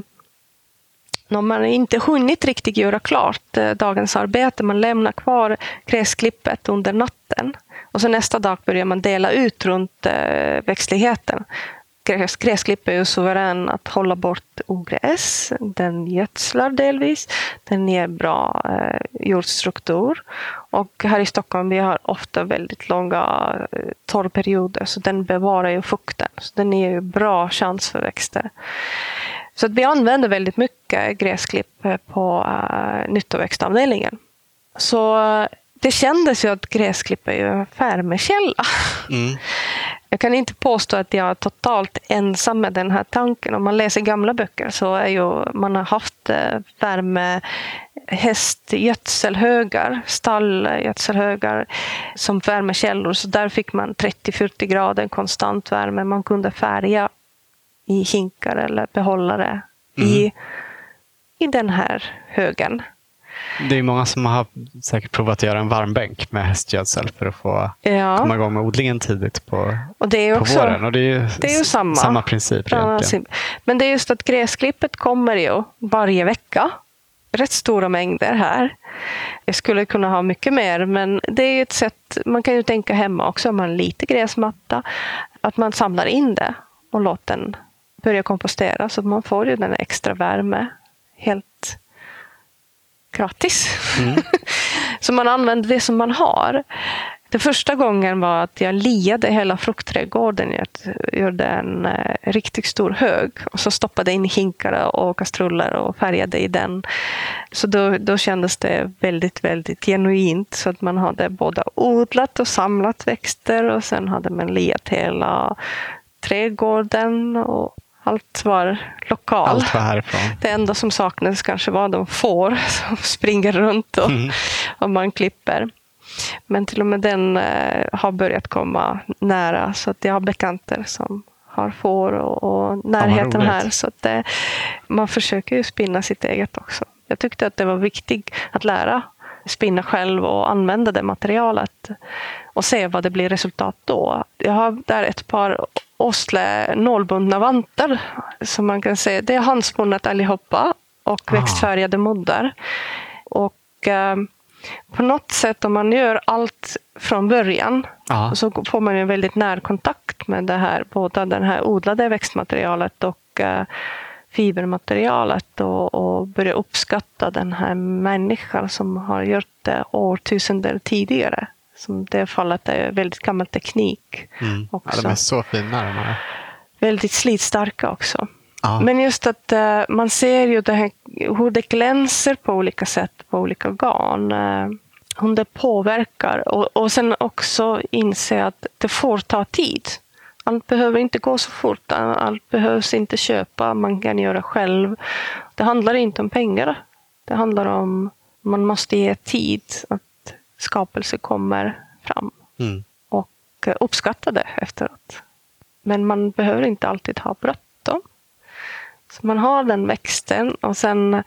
när man inte hunnit riktigt göra klart eh, dagens arbete, man lämnar kvar gräsklippet under natten. Och så nästa dag börjar man dela ut runt eh, växtligheten. Gräs, gräsklipp är ju suverän att hålla bort ogräs. Den gödslar delvis. Den ger bra eh, jordstruktur. Och här i Stockholm vi har ofta väldigt långa eh, torrperioder så den bevarar ju fukten. Så den ger ju bra chans för växter. Så att vi använder väldigt mycket gräsklipp eh, på eh, nyttoväxtavdelningen. Så det kändes ju att gräsklipp är ju en värmekälla. Mm. Jag kan inte påstå att jag är totalt ensam med den här tanken. Om man läser gamla böcker så är ju, man har haft eh, värme hästgödselhögar, stallgödselhögar som värmekällor. Så där fick man 30-40 grader konstant värme. Man kunde färga i hinkar eller behållare mm. i, i den här högen. Det är många som har säkert provat att göra en varmbänk med hästgödsel för att få ja. komma igång med odlingen tidigt på, och det är också, på våren. Och det är ju, det är ju samma, samma princip. Egentligen. Men det är just att gräsklippet kommer ju varje vecka. Rätt stora mängder här. Jag skulle kunna ha mycket mer, men det är ett sätt. Man kan ju tänka hemma också om man har lite gräsmatta. Att man samlar in det och låter den börja kompostera så att man får ju den extra värme helt gratis. Mm. *laughs* så man använder det som man har. Den första gången var att jag liade hela fruktträdgården. Jag gjorde en eh, riktigt stor hög och så stoppade in hinkar och kastruller och färgade i den. Så då, då kändes det väldigt, väldigt genuint. Så att man hade både odlat och samlat växter och sen hade man liat hela trädgården och allt var lokal. Allt var härifrån. Det enda som saknades kanske var de får *laughs* som springer runt och, mm. och man klipper. Men till och med den eh, har börjat komma nära så att jag har bekanter som har får och, och närheten ja, här. Så att det, man försöker ju spinna sitt eget också. Jag tyckte att det var viktigt att lära spinna själv och använda det materialet och se vad det blir resultat då. Jag har där ett par Osle nålbundna vantar som man kan se. Det är handspunnet allihopa och ah. växtfärgade moddar. Och eh, på något sätt om man gör allt från början Aha. så får man en väldigt närkontakt med det här, både det här odlade växtmaterialet och eh, fibermaterialet och, och börja uppskatta den här människan som har gjort det årtusenden tidigare. Som det fallet är väldigt gammal teknik. Mm. Också. Ja, de är så fina de här. Väldigt slitstarka också. Ja. Men just att uh, man ser ju det här, hur det glänser på olika sätt på olika garn. Uh, Hur det påverkar. Och, och sen också inse att det får ta tid. Allt behöver inte gå så fort. Allt behövs inte köpa. Man kan göra själv. Det handlar inte om pengar. Det handlar om man måste ge tid att skapelse kommer fram. Mm. Och uppskatta det efteråt. Men man behöver inte alltid ha bråttom. Så man har den växten och sen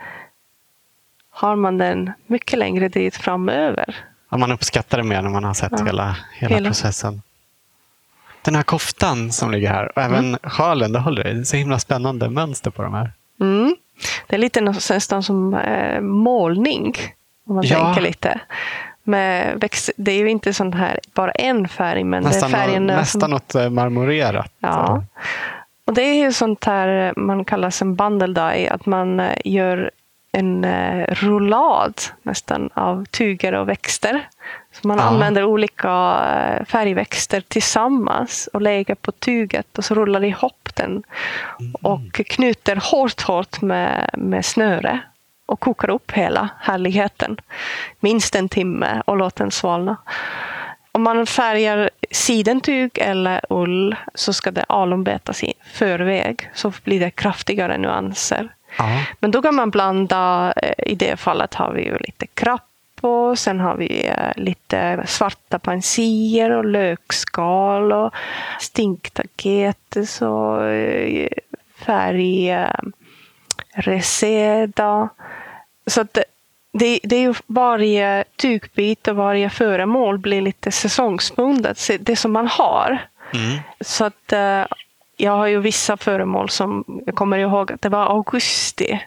har man den mycket längre tid framöver. Ja, man uppskattar det mer när man har sett Ja. hela, hela, Hela. processen. Den här koftan som ligger här och även Mm. sjalen du håller i. Det är så himla spännande mönster på de här. Mm. Det är lite nästan som eh, målning. Om man Ja. tänker lite. Med växt, det är ju inte sån här, bara en färg, men Nästan, det är färgen nå- nästan något eh, marmorerat. Ja. Och det är ju sånt här man kallar en bundle dye, att man eh, gör en eh, rullad nästan av tyger och växter. Så man Ja. använder olika eh, färgväxter tillsammans och lägger på tyget och så rullar ihop den och knyter hårt, hårt med, med snöre och kokar upp hela härligheten. Minst en timme och låter den svalna. Om man färgar sidentyg eller ull så ska det alunbetas i förväg. Så blir det kraftigare nyanser. Ja. Men då kan man blanda, eh, i det fallet har vi ju lite krappo, sen har vi eh, lite svarta pansier och lökskal och stinktaketes och eh, färg reseda. Så att det, det, är ju varje tygbit och varje föremål blir lite säsongsbundet, det som man har. Mm. Så att eh, jag har ju vissa föremål som jag kommer ihåg att det var augusti.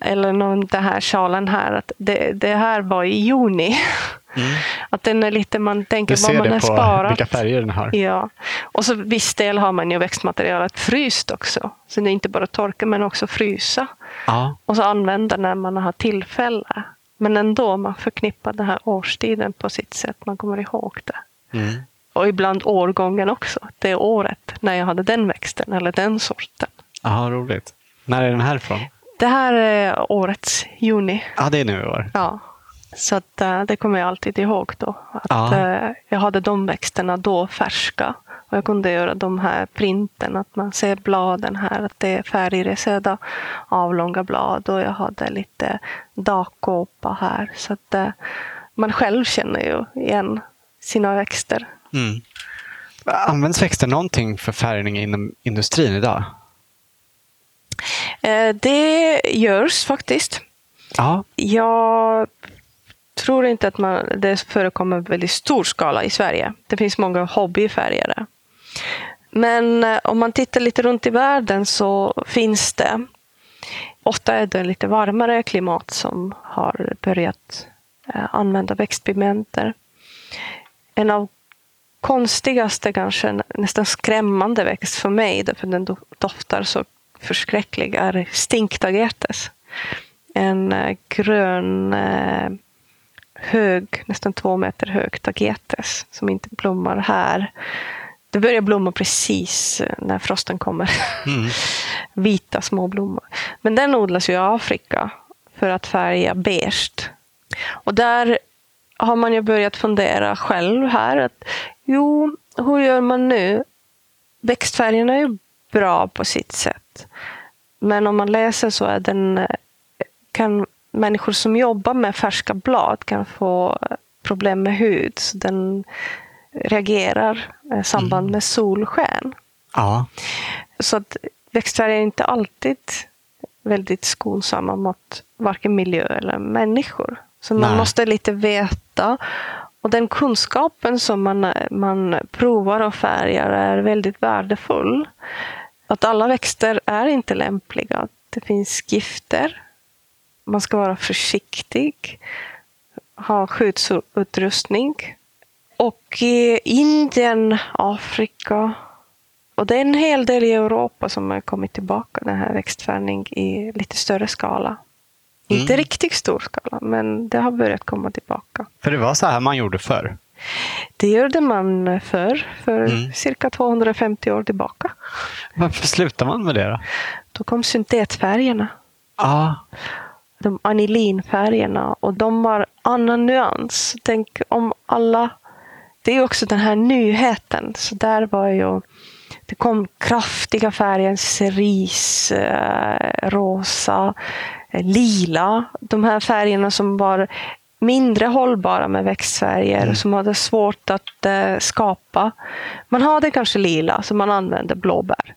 Eller någon, den här sjalen här, att det, det här var i juni. *laughs* Mm. Att den är lite, man tänker Du vad man har sparat. vilka färger den har. Ja, och så viss del har man ju växtmaterialet fryst också. Så det är inte bara torka men också frysa. Ja. Och så använda när man har tillfälle. Men ändå, man förknippar den här årstiden på sitt sätt. Man kommer ihåg det. Mm. Och ibland årgången också. Det är året när jag hade den växten eller den sorten. Ja, roligt. När är den här ifrån? Det här är årets juni. Ja, det är nu i år. Ja. Så att, eh, det kommer jag alltid ihåg då. Att, Ja. eh, jag hade de växterna då färska. Och jag kunde göra de här printen, att man ser bladen här, att det är färgresedda avlånga blad. Och jag hade lite dakkåpa här. Så att eh, man själv känner ju igen sina växter. Mm. Används växter någonting för färgning inom industrin idag? Det görs faktiskt. Ja. Jag tror inte att man, det förekommer i väldigt stor skala i Sverige. Det finns många hobbyfärgare. Men eh, om man tittar lite runt i världen så finns det. Ofta är det lite varmare klimat som har börjat eh, använda växtpigmenter. En av konstigaste, kanske nästan skrämmande växt för mig, därför den doftar så förskräcklig, är stinktagetes. En eh, grön, hög, nästan två meter hög tagetes som inte blommar här. Det börjar blomma precis eh, när frosten kommer. Mm. *laughs* Vita små blommor. Men den odlas ju i Afrika för att färga beige. Och där har man ju börjat fundera själv här. Att, jo, hur gör man nu? Växtfärgerna är ju bra på sitt sätt. Men om man läser så är den, eh, kan människor som jobbar med färska blad kan få eh, problem med hud. Så den reagerar i samband med solsken. Ja. Så att växtfärger är inte alltid väldigt skonsamma mot varken miljö eller människor. Så man Nej. måste lite veta. Och den kunskapen som man, man provar och färgar är väldigt värdefull. Att alla växter är inte lämpliga. Det finns gifter. Man ska vara försiktig. Ha skyddsutrustning. Och i Indien, Afrika och det är en hel del i Europa som har kommit tillbaka, den här växtfärgning i lite större skala. Mm. Inte riktigt stor skala, men det har börjat komma tillbaka. För det var så här man gjorde förr. Det gjorde man för, för Mm. cirka 250 år tillbaka. Varför slutar man med det då? Då kom syntetfärgerna. Ja. De anilinfärgerna och de var annan nyans. Tänk om alla... Det är också den här nyheten. Så där var ju... Det kom kraftiga färger, cerise, eh, rosa, eh, lila. De här färgerna som var mindre hållbara med växtfärger mm. som hade svårt att eh, skapa. Man hade kanske lila, så man använde blåbär.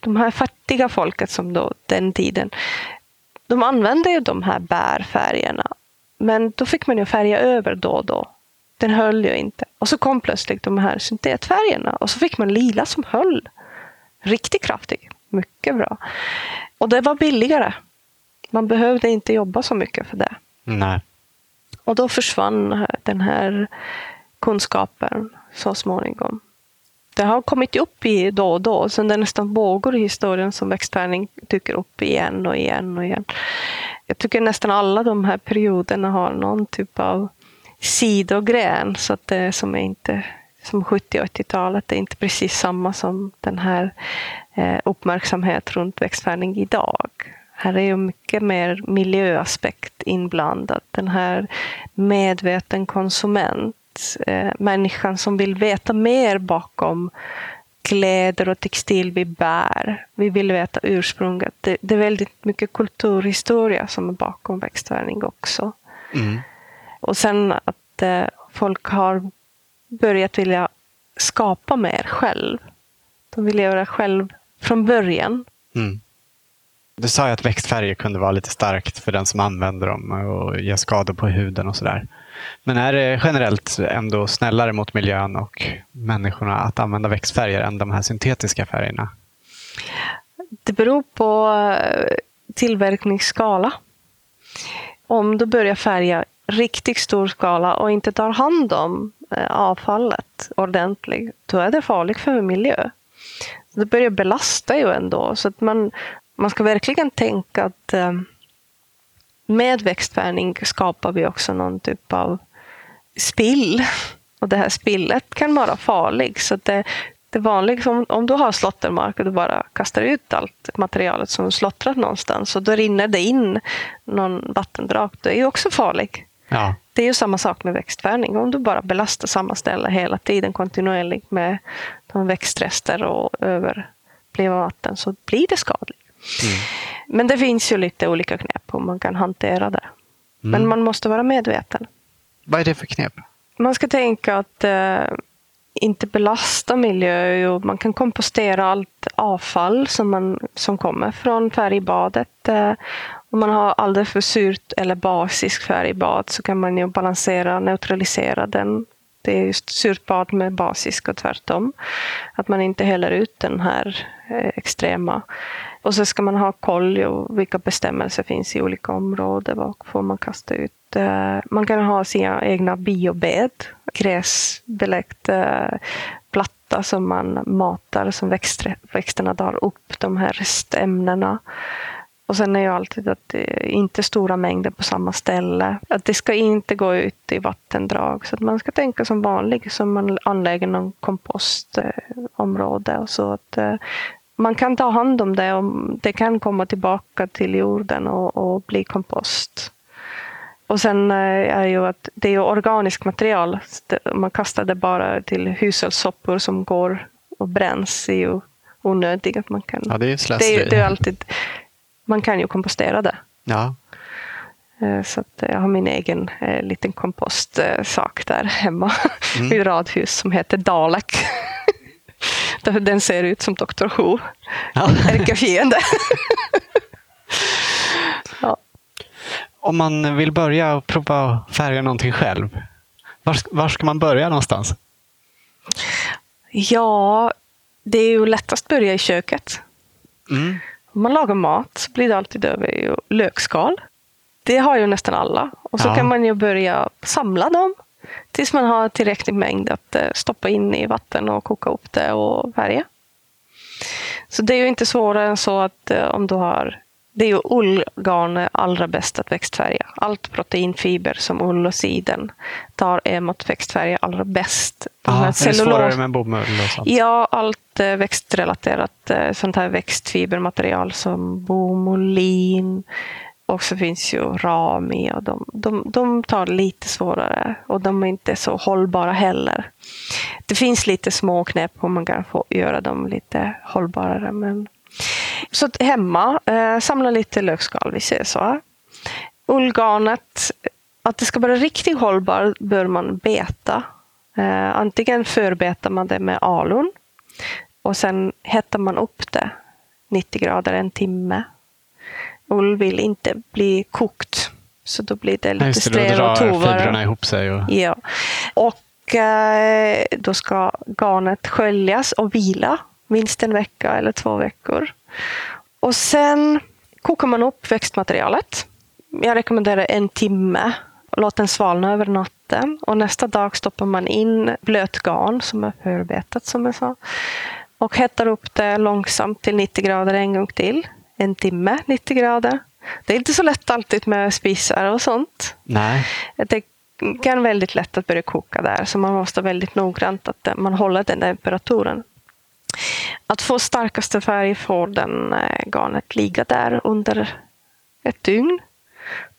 De här fattiga folket som då den tiden, de använde ju de här bärfärgerna. Men då fick man ju färga över då och då. Den höll ju inte. Och så kom plötsligt de här syntetfärgerna och så fick man lila som höll. Riktigt kraftig. Mycket bra. Och det var billigare. Man behövde inte jobba så mycket för det. Nej. Och då försvann den här kunskapen så småningom. Det har kommit upp i då och då, sen det är nästan vågor i historien som växtfärgning dyker upp igen och igen och igen. Jag tycker nästan alla de här perioderna har någon typ av sidogren, så att det som är inte som 70 och 80-talet, är inte precis samma som den här eh, uppmärksamhet runt växtfärgning idag. Här är ju mycket mer miljöaspekt inblandad. Den här medveten konsument, eh, människan som vill veta mer bakom kläder och textil vi bär. Vi vill veta ursprunget. Det, det är väldigt mycket kulturhistoria som är bakom växtfärgning också. Mm. Och sen att eh, folk har börjat vilja skapa mer själv. De vill göra själv från början. Mm. Du sa ju att växtfärger kunde vara lite starkt för den som använder dem och ge skador på huden och sådär. Men är det generellt ändå snällare mot miljön och människorna att använda växtfärger än de här syntetiska färgerna? Det beror på eh, tillverkningsskala. Om du börjar färga riktigt stor skala och inte tar hand om eh, avfallet ordentligt, då är det farligt för miljön. Det börjar belasta ju ändå. Så att man, man ska verkligen tänka att eh, med växtfärgning skapar vi också någon typ av spill. Och det här spillet kan vara farligt. Så det, det vanliga, om, om du har slottermark och du bara kastar ut allt materialet som slottrat någonstans och då rinner det in någon vattendrag, det är ju också farligt. Ja. Det är ju samma sak med växtfärgning. Om du bara belastar samma ställe hela tiden kontinuerligt med de växtrester och överblivna vatten så blir det skadligt. Mm. Men det finns ju lite olika knep hur man kan hantera det. Mm. Men man måste vara medveten. Vad är det för knep? Man ska tänka att eh, inte belasta miljön. Man kan kompostera allt avfall som, man, som kommer från färgbadet. Eh, om man har alldeles för surt eller basisk färgbad så kan man ju balansera, neutralisera den. Det är just surt bad med basisk och tvärtom. Att man inte häller ut den här eh, extrema och så ska man ha koll på vilka bestämmelser finns i olika områden. Vad får man kasta ut? Eh, man kan ha sina egna biobed, gräsbeläggt eh, platta som man matar, som växterna drar upp de här restämnena. Och sen är ju alltid att det inte stora mängder på samma ställe. Att det ska inte gå ut i vattendrag. Så att man ska tänka som vanligt, som man anlägger någon kompostområde. Och så att eh, man kan ta hand om det och det kan komma tillbaka till jorden och, och bli kompost. Och sen eh, är ju att det är organiskt material. Man kastar det bara till hushållssoppor som går och bränns. är ju onödigt. man kan, ja, det är, det är, det är alltid, Man kan ju kompostera det. Ja. Eh, så jag har min egen eh, liten kompostsak där hemma mm. *laughs* vid radhus som heter Dalek. Den ser ut som Dr. Who. Ja. *laughs* Ärkefiende. *laughs* ja. Om man vill börja och prova färga någonting själv, var, var ska man börja någonstans? Ja, det är ju lättast att börja i köket. Mm. Om man lagar mat så blir det alltid över lökskal. Det har ju nästan alla. Och så ja. kan man ju börja samla dem tills man har tillräcklig mängd att eh, stoppa in i vatten och koka upp det och färga. Så det är ju inte svårare än så att eh, om du har det är ju ullgarn allra bäst att växtfärga. Allt proteinfiber som ull och siden tar är att växtfärga allra bäst. Aha, är det svårare med bomull och sånt? Ja, allt växtrelaterat sånt här växtfibermaterial som bomull, lin, och så finns ju Rami och de, de, de tar lite svårare och de är inte så hållbara heller. Det finns lite små knep hur man kan få göra dem lite hållbarare. Men... Så hemma, eh, samla lite lökskal, vi säger så. Ullgarnet, att det ska vara riktigt hållbart bör man beta. Eh, antingen förbetar man det med alun och sen hettar man upp det 90 grader en timme ull vill inte bli kokt. Så då blir det lite sträv och tovar. fibrerna ihop sig. Och... Ja. Och eh, då ska garnet sköljas och vila minst en vecka eller två veckor. Och sen kokar man upp växtmaterialet. Jag rekommenderar en timme. Låt den svalna över natten. Och nästa dag stoppar man in blöt garn som är förbetat som jag sa. Och hettar upp det långsamt till 90 grader en gång till en timme, 90 grader. Det är inte så lätt alltid med spisar och sånt. Nej. Det kan väldigt lätt att börja koka där, så man måste väldigt noggrant att man håller den temperaturen. Att få starkaste färg får den eh, garnet ligga där under ett dygn.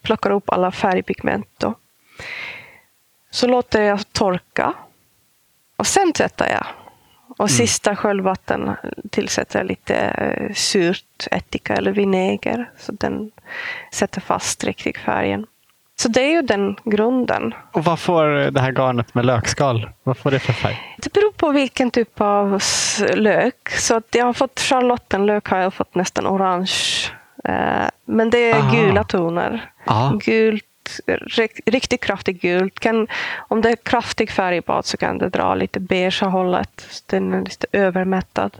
Plockar upp alla färgpigment. Då. Så låter jag torka. Och sen tvättar jag och mm. sista sköljvatten tillsätter jag lite eh, surt ättika eller vinäger. Så den sätter fast riktigt färgen. Så det är ju den grunden. Och vad får det här garnet med lökskal? Vad får det för färg? Det beror på vilken typ av lök. Så att jag har fått charlottenlök har jag fått nästan orange. Eh, men det är Aha. gula toner. Aha. Gult riktigt kraftigt gult. Kan, om det är kraftig färg bad så kan det dra lite beige hållet. Den är lite övermättad.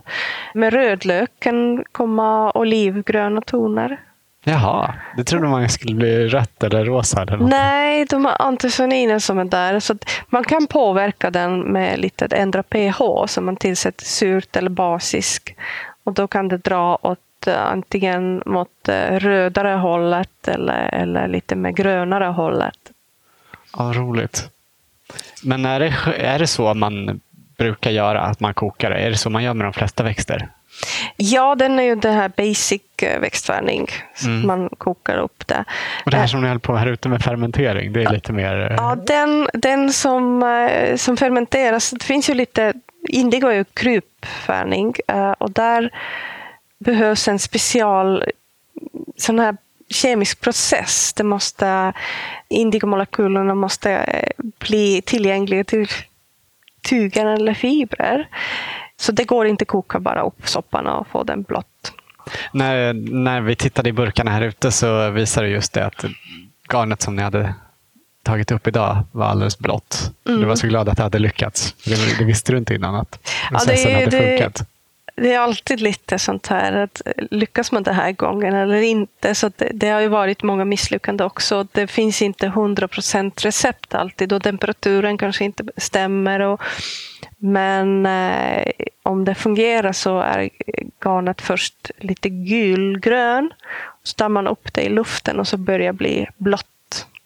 Med rödlök kan komma olivgröna toner. Jaha, det trodde man skulle bli rött eller rosa? Eller något. Nej, de har antocyaniner som är där. Så man kan påverka den med lite att ändra pH, så man tillsätter surt eller basisk. Och då kan det dra åt antingen mot eh, rödare hållet eller, eller lite mer grönare hållet. Ja, roligt. Men är det, är det så man brukar göra, att man kokar? Är det så man gör med de flesta växter? Ja, den är ju det här basic eh, växtfärgning. Mm. Man kokar upp det. Och det här som ni håller på här ute med fermentering, det är lite mer... Ja, den, den som, som fermenteras, det finns ju lite... Indigo är ju krypfärgning och där behövs en special sån här kemisk process. Det måste, indigomolekylerna måste eh, bli tillgängliga till tyger eller fibrer. Så det går inte att koka bara upp soppan och få den blått. När, när vi tittade i burkarna här ute så visade det just det att garnet som ni hade tagit upp idag var alldeles blått. Mm. Du var så glad att det hade lyckats. Det, det visste du inte innan att processen ja, det, hade funkat. Det, det är alltid lite sånt här att eh, lyckas man den här gången eller inte. Så det, det, har ju varit många misslyckanden också. Det finns inte 100% recept alltid och temperaturen kanske inte stämmer. Och, men eh, om det fungerar så är garnet först lite gulgrön. Så tar man upp det i luften och så börjar det bli blått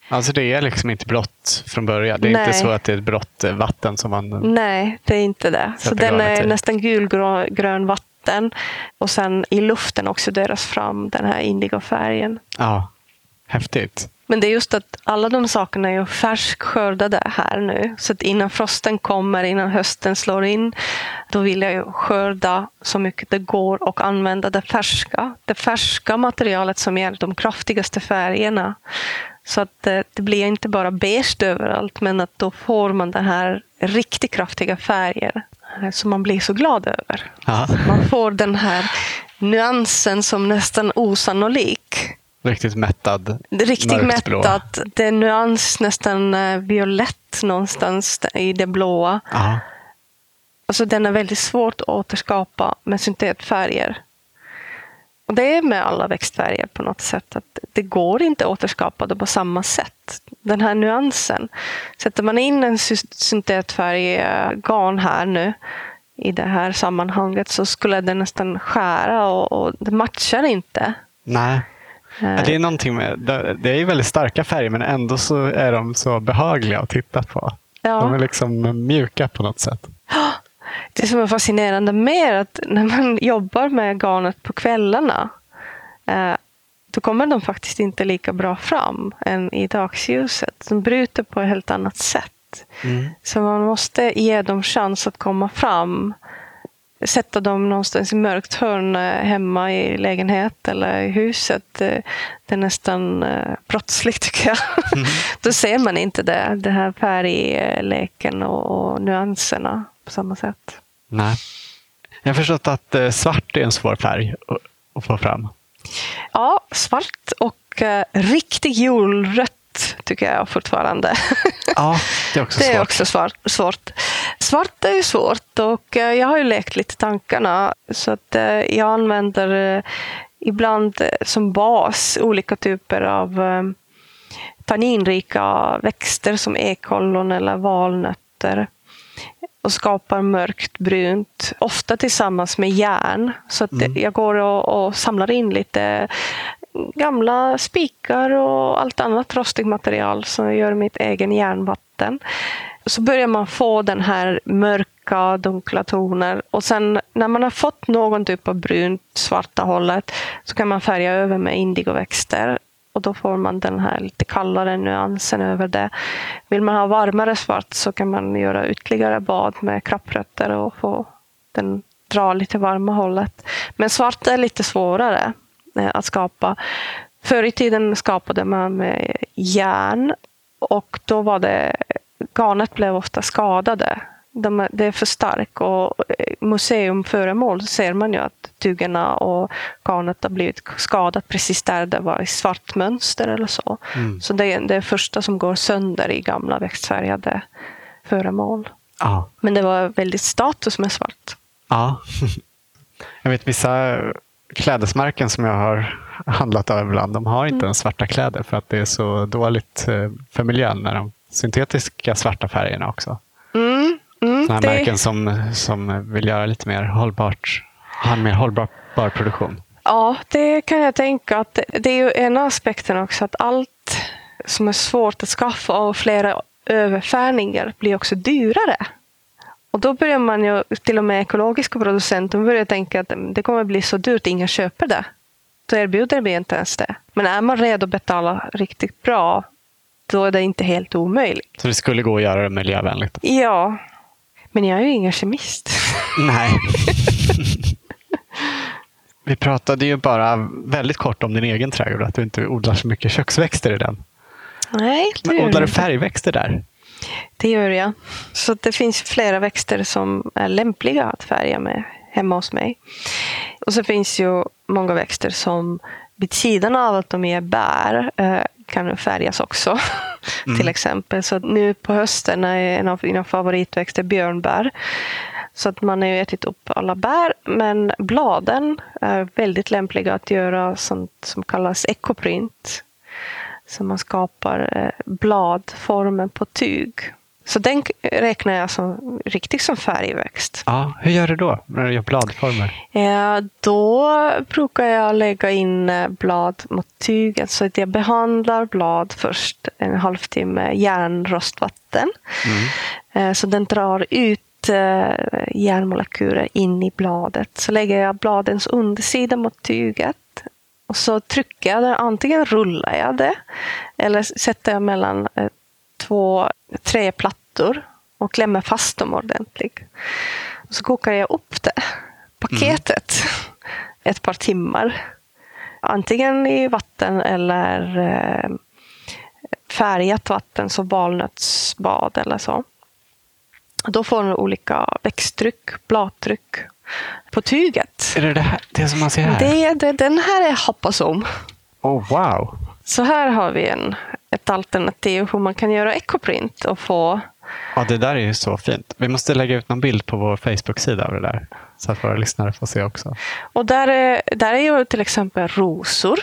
Alltså det är liksom inte blått från början? Det är Nej. inte så att det är ett blått eh, vatten som man... Nej, det är inte det. Så den är nästan gulgrön vatten och sen i luften oxideras fram den här indigofärgen. Ja, häftigt. Men det är just att alla de sakerna är ju färskskördade här nu. Så att innan frosten kommer, innan hösten slår in, då vill jag ju skörda så mycket det går och använda det färska. Det färska materialet som ger de kraftigaste färgerna. Så att eh, det blir inte bara beige överallt, men att då får man den här riktigt kraftiga färger eh, som man blir så glad över. Aha. Man får den här nyansen som nästan osannolik. Riktigt mättad. Riktigt mättad. Det är nyans nästan eh, violett någonstans i det blåa. Aha. Alltså den är väldigt svårt att återskapa med syntetfärger. Och det är med alla växtfärger på något sätt att det går inte att återskapa det på samma sätt. Den här nyansen. Sätter man in en syntetfärg garn här nu i det här sammanhanget så skulle den nästan skära och, och det matchar inte. Nej. Eh. Det är någonting med, det är väldigt starka färger men ändå så är de så behagliga att titta på. Ja. De är liksom mjuka på något sätt. Det som är fascinerande med att när man *laughs* jobbar med garnet på kvällarna, eh, då kommer de faktiskt inte lika bra fram än i dagsljuset. De bryter på ett helt annat sätt. Mm. Så man måste ge dem chans att komma fram. Sätta dem någonstans i mörkt hörn eh, hemma i lägenhet eller i huset. eh, Det är nästan brottsligt *laughs* tycker jag. Då ser man inte det, det här färgleken och, och nyanserna på samma sätt. Nej. Jag har förstått att eh, svart är en svår färg att, få fram. Ja, svart och eh, riktigt julrött tycker jag fortfarande. *laughs* Ja, det är också Det är svårt. också svart, svårt. Svart är ju svårt och eh, jag har ju lekt lite tankarna så att eh, jag använder ibland som bas olika typer av tanninrika växter som ekollon eller valnötter och skapar mörkt brunt, ofta tillsammans med järn. Så att jag går och, och samlar in lite gamla spikar och allt annat rostigt material som jag gör mitt egen järnvatten. Så börjar man få den här mörka, dunkla toner och sen när man har fått någon typ av brunt, svarta hållet så kan man färga över med indigoväxter och då får man den här lite kallare nyansen över det. Vill man ha varmare svart så kan man göra ytterligare bad med krapprötter och få den dra lite varma hållet. Men svart är lite svårare eh, att skapa. Förr i tiden skapade man med järn och då var det garnet blev ofta skadade. De, det är för starkt och eh, museumföremål ser man ju att tygerna och garnet har blivit skadat precis där det var i svart mönster eller så. Mm. Så det är det första som går sönder i gamla växtfärgade föremål. Ja. Men det var väldigt status med svart. ja. *laughs* Jag vet vissa klädesmärken som jag har handlat av ibland, de har inte ens svarta kläder för att det är så dåligt eh, för miljön med de syntetiska svarta färgerna också. Mm, mm, Sådana här det- märken som, som vill göra lite mer hållbart, ha en mer hållbar produktion. Ja, det kan jag tänka. att det- är ju en aspekten också att allt som är svårt att skaffa och flera överfärgningar blir också dyrare. Och då börjar man ju, till och med ekologiska producenter, börjar tänka att det kommer bli så dyrt, ingen köper det. Då erbjuder vi inte ens det. Men är man redo att betala riktigt bra, då är det inte helt omöjligt. Så det skulle gå att göra det miljövänligt. Ja, men jag är ju ingen kemist. *laughs* Nej. *laughs* Vi pratade ju bara väldigt kort om din egen trädgård, att du inte odlar så mycket köksväxter i den. Nej, Men odlar du färgväxter där? Det gör jag. Så det finns flera växter som är lämpliga att färga med hemma hos mig. Och så finns ju många växter som vid sidan av att de ger bär eh, kan färgas också. *laughs* Mm. Till exempel. Så nu på hösten är en av mina favoritväxter björnbär. Så att man har ju ätit upp alla bär. Men bladen är väldigt lämpliga att göra sånt som kallas ekoprint. Så man skapar eh, bladformen på tyg. Så den räknar jag som riktigt som färgväxt. Ja, hur gör du då när du gör bladformer? Eh, Då brukar jag lägga in eh, blad mot tyget så att jag behandlar blad först en halvtimme järnrostvatten. Eh, Så den drar ut järnmolekyler in i bladet. Så lägger jag bladens undersida mot tyget och så trycker jag det. Antingen rullar jag det eller sätter jag mellan två träplattor och klämmer fast dem ordentligt. Och så kokar jag upp det, paketet, ett par timmar. Antingen i vatten eller eh, färgat vatten, så valnötsbad eller så. Då får man olika växttryck, bladtryck på tyget. Är det det, här, det som man ser här? Det, det, den här är hoppasom. Oh, wow! Så här har vi en, ett alternativ hur man kan göra ecoprint och få Ja, det där är ju så fint. Vi måste lägga ut någon bild på vår Facebook-sida av det där. Så att våra lyssnare får se också. Och där är, där är ju till exempel rosor.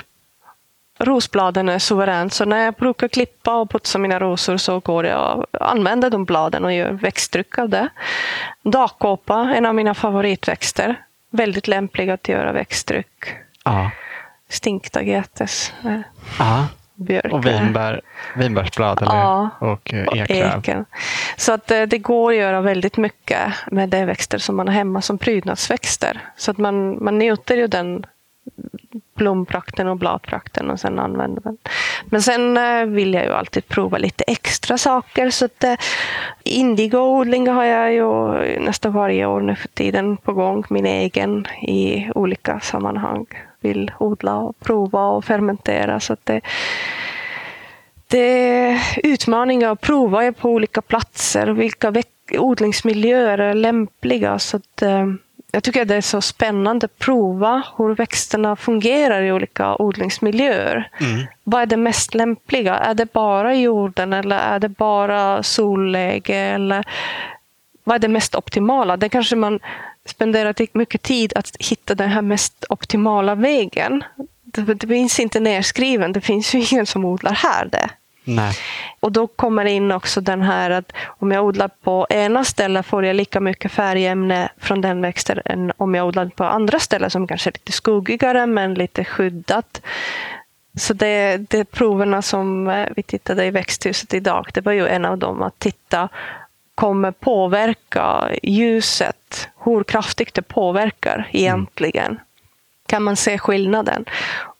Rosbladen är suveränt, så när jag brukar klippa och putsa mina rosor så går jag och använder de bladen och gör växttryck av det. Dakkåpa, en av mina favoritväxter. Väldigt lämplig att göra växttryck. Ja. Stinktagetes, ja. Björk. Och vinbär, vinbärsblad eller? Ja. och eh, och eklöv. eken. Så att eh, det går att göra väldigt mycket med de växter som man har hemma som prydnadsväxter. Så att man, man njuter ju den blomprakten och bladprakten och sen använder man. Men sen eh, vill jag ju alltid prova lite extra saker. Så att, eh, indigoodling har jag ju nästan varje år nu för tiden på gång. Min egen i olika sammanhang. Vill odla och prova och fermentera. Så att det, det är utmaningar att prova på olika platser. Vilka odlingsmiljöer är lämpliga. Så att, eh, jag tycker det är så spännande att prova hur växterna fungerar i olika odlingsmiljöer. Mm. Vad är det mest lämpliga? Är det bara jorden eller är det bara solläge? Eller vad är det mest optimala? Det kanske man spenderar mycket tid att hitta den här mest optimala vägen. Det, det finns inte nedskriven, det finns ju ingen som odlar här det. Nej. Och då kommer in också den här att om jag odlar på ena stället får jag lika mycket färgämne från den växten än om jag odlar på andra ställen som kanske är lite skuggigare men lite skyddat. Så det, det proverna som eh, vi tittade i växthuset idag, det var ju en av dem att titta kommer påverka ljuset, hur kraftigt det påverkar egentligen. Mm. Kan man se skillnaden?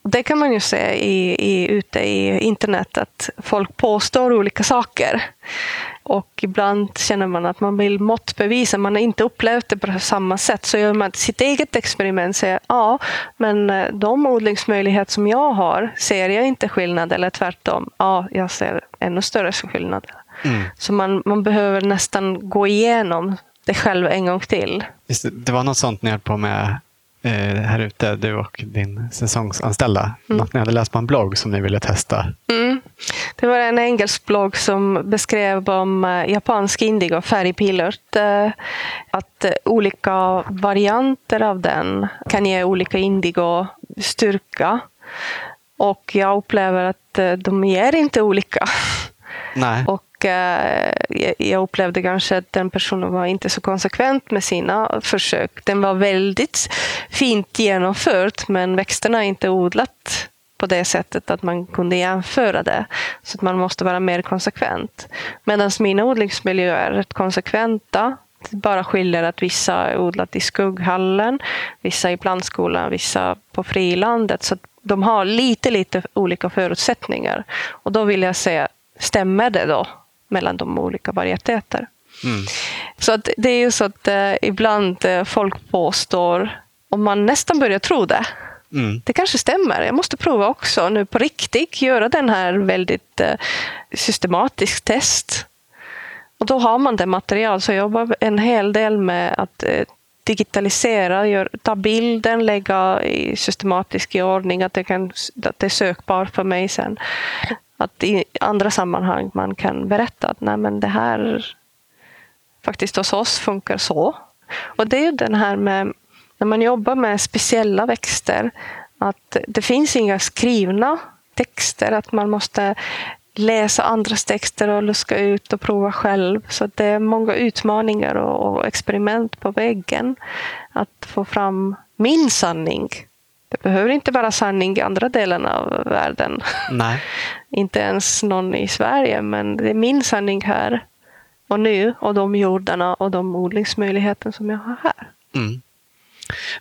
Det kan man ju se i, i, ute i internet att folk påstår olika saker. Och ibland känner man att man vill måttbevisa, man har inte upplevt det på samma sätt. Så gör man sitt eget experiment säger ja, men eh, de odlingsmöjligheter som jag har ser jag inte skillnad eller tvärtom. Ja, jag ser ännu större skillnad. Mm. Så man, man behöver nästan gå igenom det själv en gång till. Just det, det var något sånt ni höll på med eh, här ute, du och din säsongsanställda. Mm. Något ni hade läst på en blogg som ni ville testa. Mm. Det var en engelsk blogg som beskrev om eh, japansk indigo, färgpilört. Eh, att eh, olika varianter av den kan ge olika indigo styrka. Och jag upplever att eh, de ger inte olika. *laughs* Nej. Och Eh, jag upplevde kanske att den personen var inte så konsekvent med sina försök. Den var väldigt fint genomfört, men växterna är inte odlat på det sättet att man kunde jämföra det. Så att man måste vara mer konsekvent. Medan mina odlingsmiljöer är rätt konsekventa. Det bara skiljer att vissa är odlat i skugghallen, vissa i plantskolan, vissa på frilandet. Så de har lite, lite olika förutsättningar. Och då vill jag säga, stämmer det då mellan de olika varieteter. Mm. Så att det är ju så att eh, ibland eh, folk påstår, och man nästan börjar tro det, Mm. Det kanske stämmer. Jag måste prova också nu på riktigt, göra den här väldigt eh, systematisk test. Och då har man det material, så jag jobbar en hel del med att eh, digitalisera, gör, ta bilden, lägga i systematisk ordning, att det, kan, att det är sökbart för mig sen att i andra sammanhang man kan berätta att nej men det här faktiskt hos oss funkar så. Och det är ju den här med när man jobbar med speciella växter att det finns inga skrivna texter, att man måste läsa andras texter och luska ut och prova själv. Så det är många utmaningar och experiment på väggen att få fram min sanning det behöver inte vara sanning i andra delar av världen. Nej. *laughs* inte ens någon i Sverige, men det är min sanning här och nu och de jordarna och de odlingsmöjligheter som jag har här. Mm.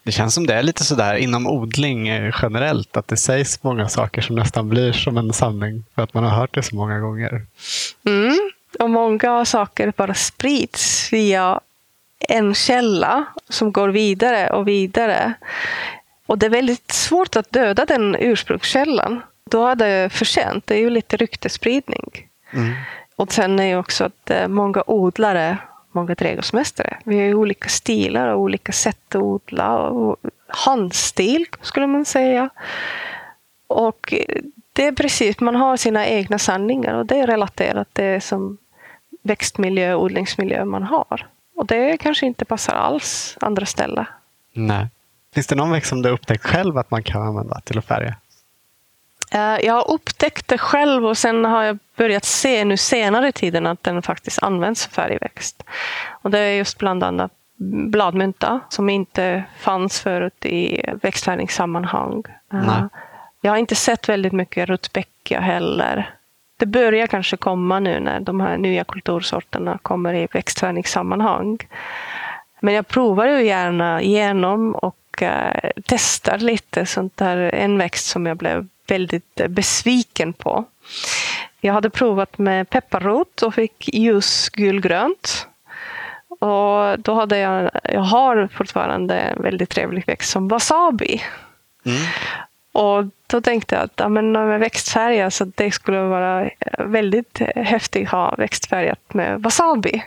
Det känns som det är lite sådär inom odling eh, generellt, att det sägs många saker som nästan blir som en sanning för att man har hört det så många gånger. Mm. Och många saker bara sprids via en källa som går vidare och vidare. Och det är väldigt svårt att döda den ursprungskällan. Då är det för sent. Det är ju lite ryktespridning. Mm. Och sen är ju också att eh, många odlare, många trädgårdsmästare, vi har ju olika stilar och olika sätt att odla. Och handstil skulle man säga. Och det är precis, man har sina egna sanningar och det är relaterat till det som växtmiljö och odlingsmiljö man har. Och det kanske inte passar alls andra ställen. Nej. Finns det någon växt som du upptäckt själv att man kan använda till att färga? Eh, jag har upptäckt det själv och sen har jag börjat se nu senare i tiden att den faktiskt används för färgväxt. Och det är just bland annat bladmynta som inte fanns förut i växtfärgningssammanhang. Eh, Nej. Jag har inte sett väldigt mycket rudbeckia heller. Det börjar kanske komma nu när de här nya kultursorterna kommer i växtfärgningssammanhang. Men jag provar ju gärna igenom och och testar lite sånt där. En växt som jag blev väldigt besviken på. Jag hade provat med pepparrot och fick ljusgulgrönt. Och då hade jag, jag har fortfarande en väldigt trevlig växt som wasabi. Mm. Och då tänkte jag att ja, men med växtfärger så det skulle vara väldigt häftigt att ha växtfärgat med wasabi.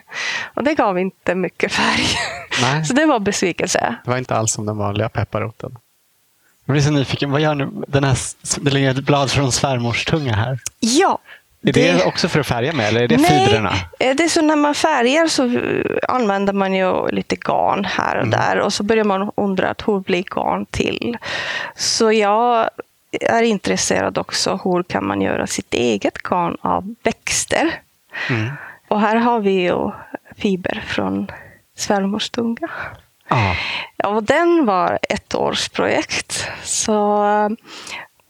Och det gav inte mycket färg. Nej. *laughs* Så det var besvikelse. Det var inte alls som den vanliga pepparroten. Jag blir så nyfiken. Vad gör nu den här, det ligger ett blad från svärmors tunga här. Ja, är det, det, också för att färga med eller är det Nej, fibrerna? Eh, det är så när man färgar så använder man ju lite garn här och mm. där och så börjar man undra att hur blir garn till? Så jag är intresserad också hur kan man göra sitt eget garn av växter? Mm. Och här har vi ju fiber från svärmors tunga. Ah. Och den var ett års projekt. Så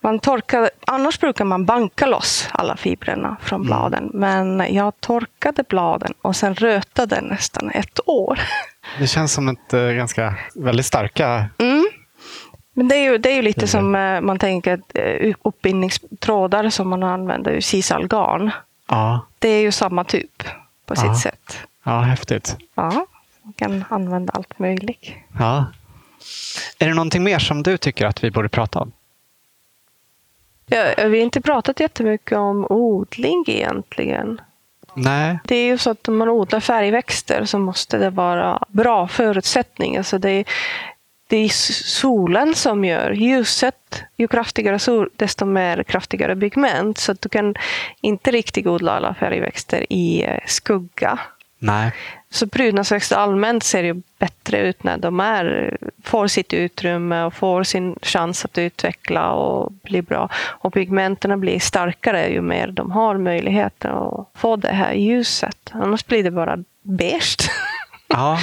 man torkade, annars brukar man banka loss alla fibrerna från mm. bladen. Men jag torkade bladen och sen rötade nästan ett år. *laughs* Det känns som ett äh, ganska väldigt starka... Mm. Men det är ju, det är ju lite som äh, man tänker äh, uppbindningstrådar som man använder sisalgarn. Ja. Det är ju samma typ på sitt sätt. Ja, häftigt. Ja, man kan använda allt möjligt. Ja. Är det någonting mer som du tycker att vi borde prata om? Ja, vi har inte pratat jättemycket om odling egentligen. Nej. Det är ju så att om man odlar färgväxter så måste det vara bra förutsättningar. Alltså det, är, det är solen som gör ljuset. Ju kraftigare sol, desto mer kraftigare pigment. Så att du kan inte riktigt odla alla färgväxter i eh, skugga. Nej. Så prydnadsväxter allmänt ser ju bättre ut när de är, får sitt utrymme och får sin chans att utveckla och bli bra. Och pigmenterna blir starkare ju mer de har möjligheten att få det här ljuset. Annars blir det bara beige. Ja.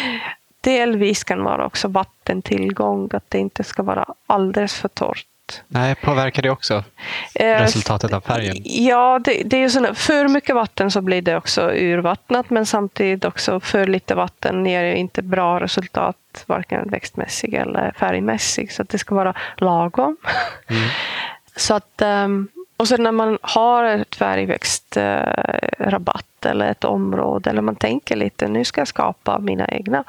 *laughs* Delvis kan vara också vattentillgång, att det inte ska vara alldeles för torrt. Nej, påverkar det också eh, resultatet av färgen? Ja, det, det är ju sådär, för mycket vatten så blir det också urvattnat, men samtidigt också för lite vatten ger ju inte bra resultat, varken växtmässigt eller färgmässigt. Så det ska vara lagom. Mm. *laughs* så att, ehm, och sen när man har ett färgväxtrabatt eller ett område, eller man tänker lite, nu ska jag skapa mina egna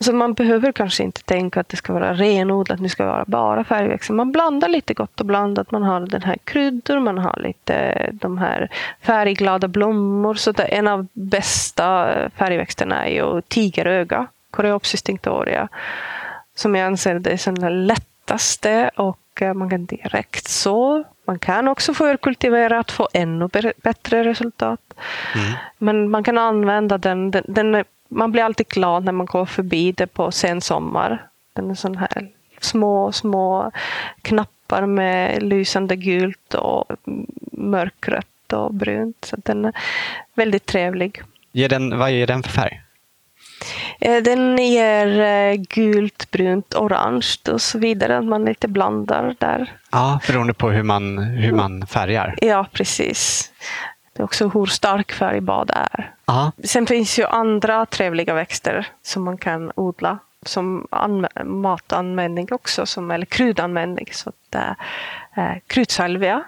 så man behöver kanske inte tänka att det ska vara renodlat, nu ska det vara bara färgväxter. Man blandar lite gott och blandat. Man har den här kryddor, man har lite de här färgglada blommor. Så det en av bästa färgväxterna är ju tigeröga, Coreopsis tinctoria. Som jag anser det är den lättaste och eh, man kan direkt så. Man kan också förkultivera att få ännu bättre resultat. Mm. Men man kan använda den, den, den man blir alltid glad när man går förbi det på sensommar. Den är sån här små, små knappar med lysande gult och mörkrött och brunt. Så den är väldigt trevlig. Ger den, vad ger den för färg? Eh, den ger eh, gult, brunt, orange och så vidare. Man lite blandar där. Ja, beroende på hur man, hur man färgar. Ja, precis. Det är också hur stark färgbad är. Aha. Sen finns ju andra trevliga växter som man kan odla som matanvändning också, som, eller kryddanvändning. Så det är eh, krydsalvia,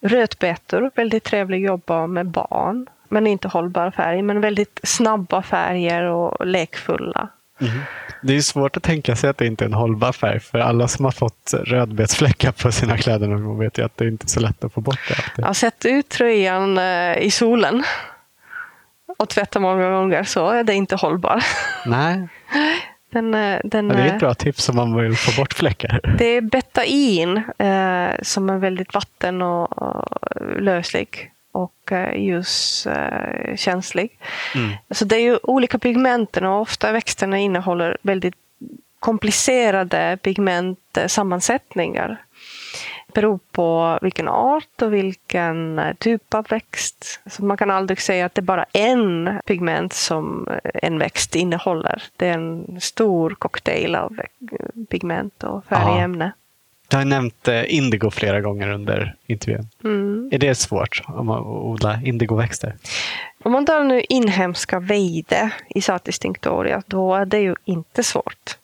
rötbetor, väldigt trevligt att jobba med barn, men inte hållbar färg, men väldigt snabba färger och lekfulla. Mm. Det är svårt att tänka sig att det inte är en hållbar färg, för alla som har fått rödbetsfläckar på sina kläder gång vet ju att det inte är så lätt att få bort det. Har sett ut tröjan eh, i solen och tvättat många gånger så är det inte hållbar. *laughs* Nej. Den, eh, den, det är ett bra tips om man vill få bort fläckar. Det är betain eh, som är väldigt vatten och, och löslig och eh, ljuskänslig. Mm. Så det är ju olika pigmenten och ofta växterna innehåller väldigt komplicerade pigmentsammansättningar. Det beror på vilken art och vilken eh, typ av växt. Så man kan aldrig säga att det är bara en pigment som eh, en växt innehåller. Det är en stor cocktail av pigment och färgämne. Du har nämnt eh, indigo flera gånger under intervjun. Mm. Är det svårt om man odla indigoväxter? Om man tar nu inhemska vejde i Satis tinctoria, då är det ju inte svårt.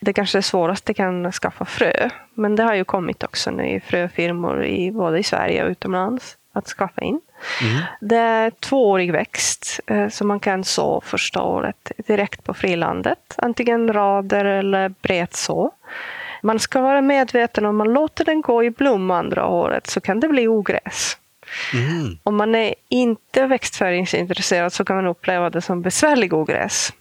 Det kanske svåraste kan skaffa frö, men det har ju kommit också nu i fröfirmor i, både i Sverige och utomlands att skaffa in. Mm. Det är tvåårig växt eh, som man kan så första året direkt på frilandet. Antingen rader eller bretså. Man ska vara medveten om man låter den gå i blom andra året så kan det bli ogräs. Mm. Om man är inte växtföringsintresserad så kan man uppleva det som besvärlig ogräs.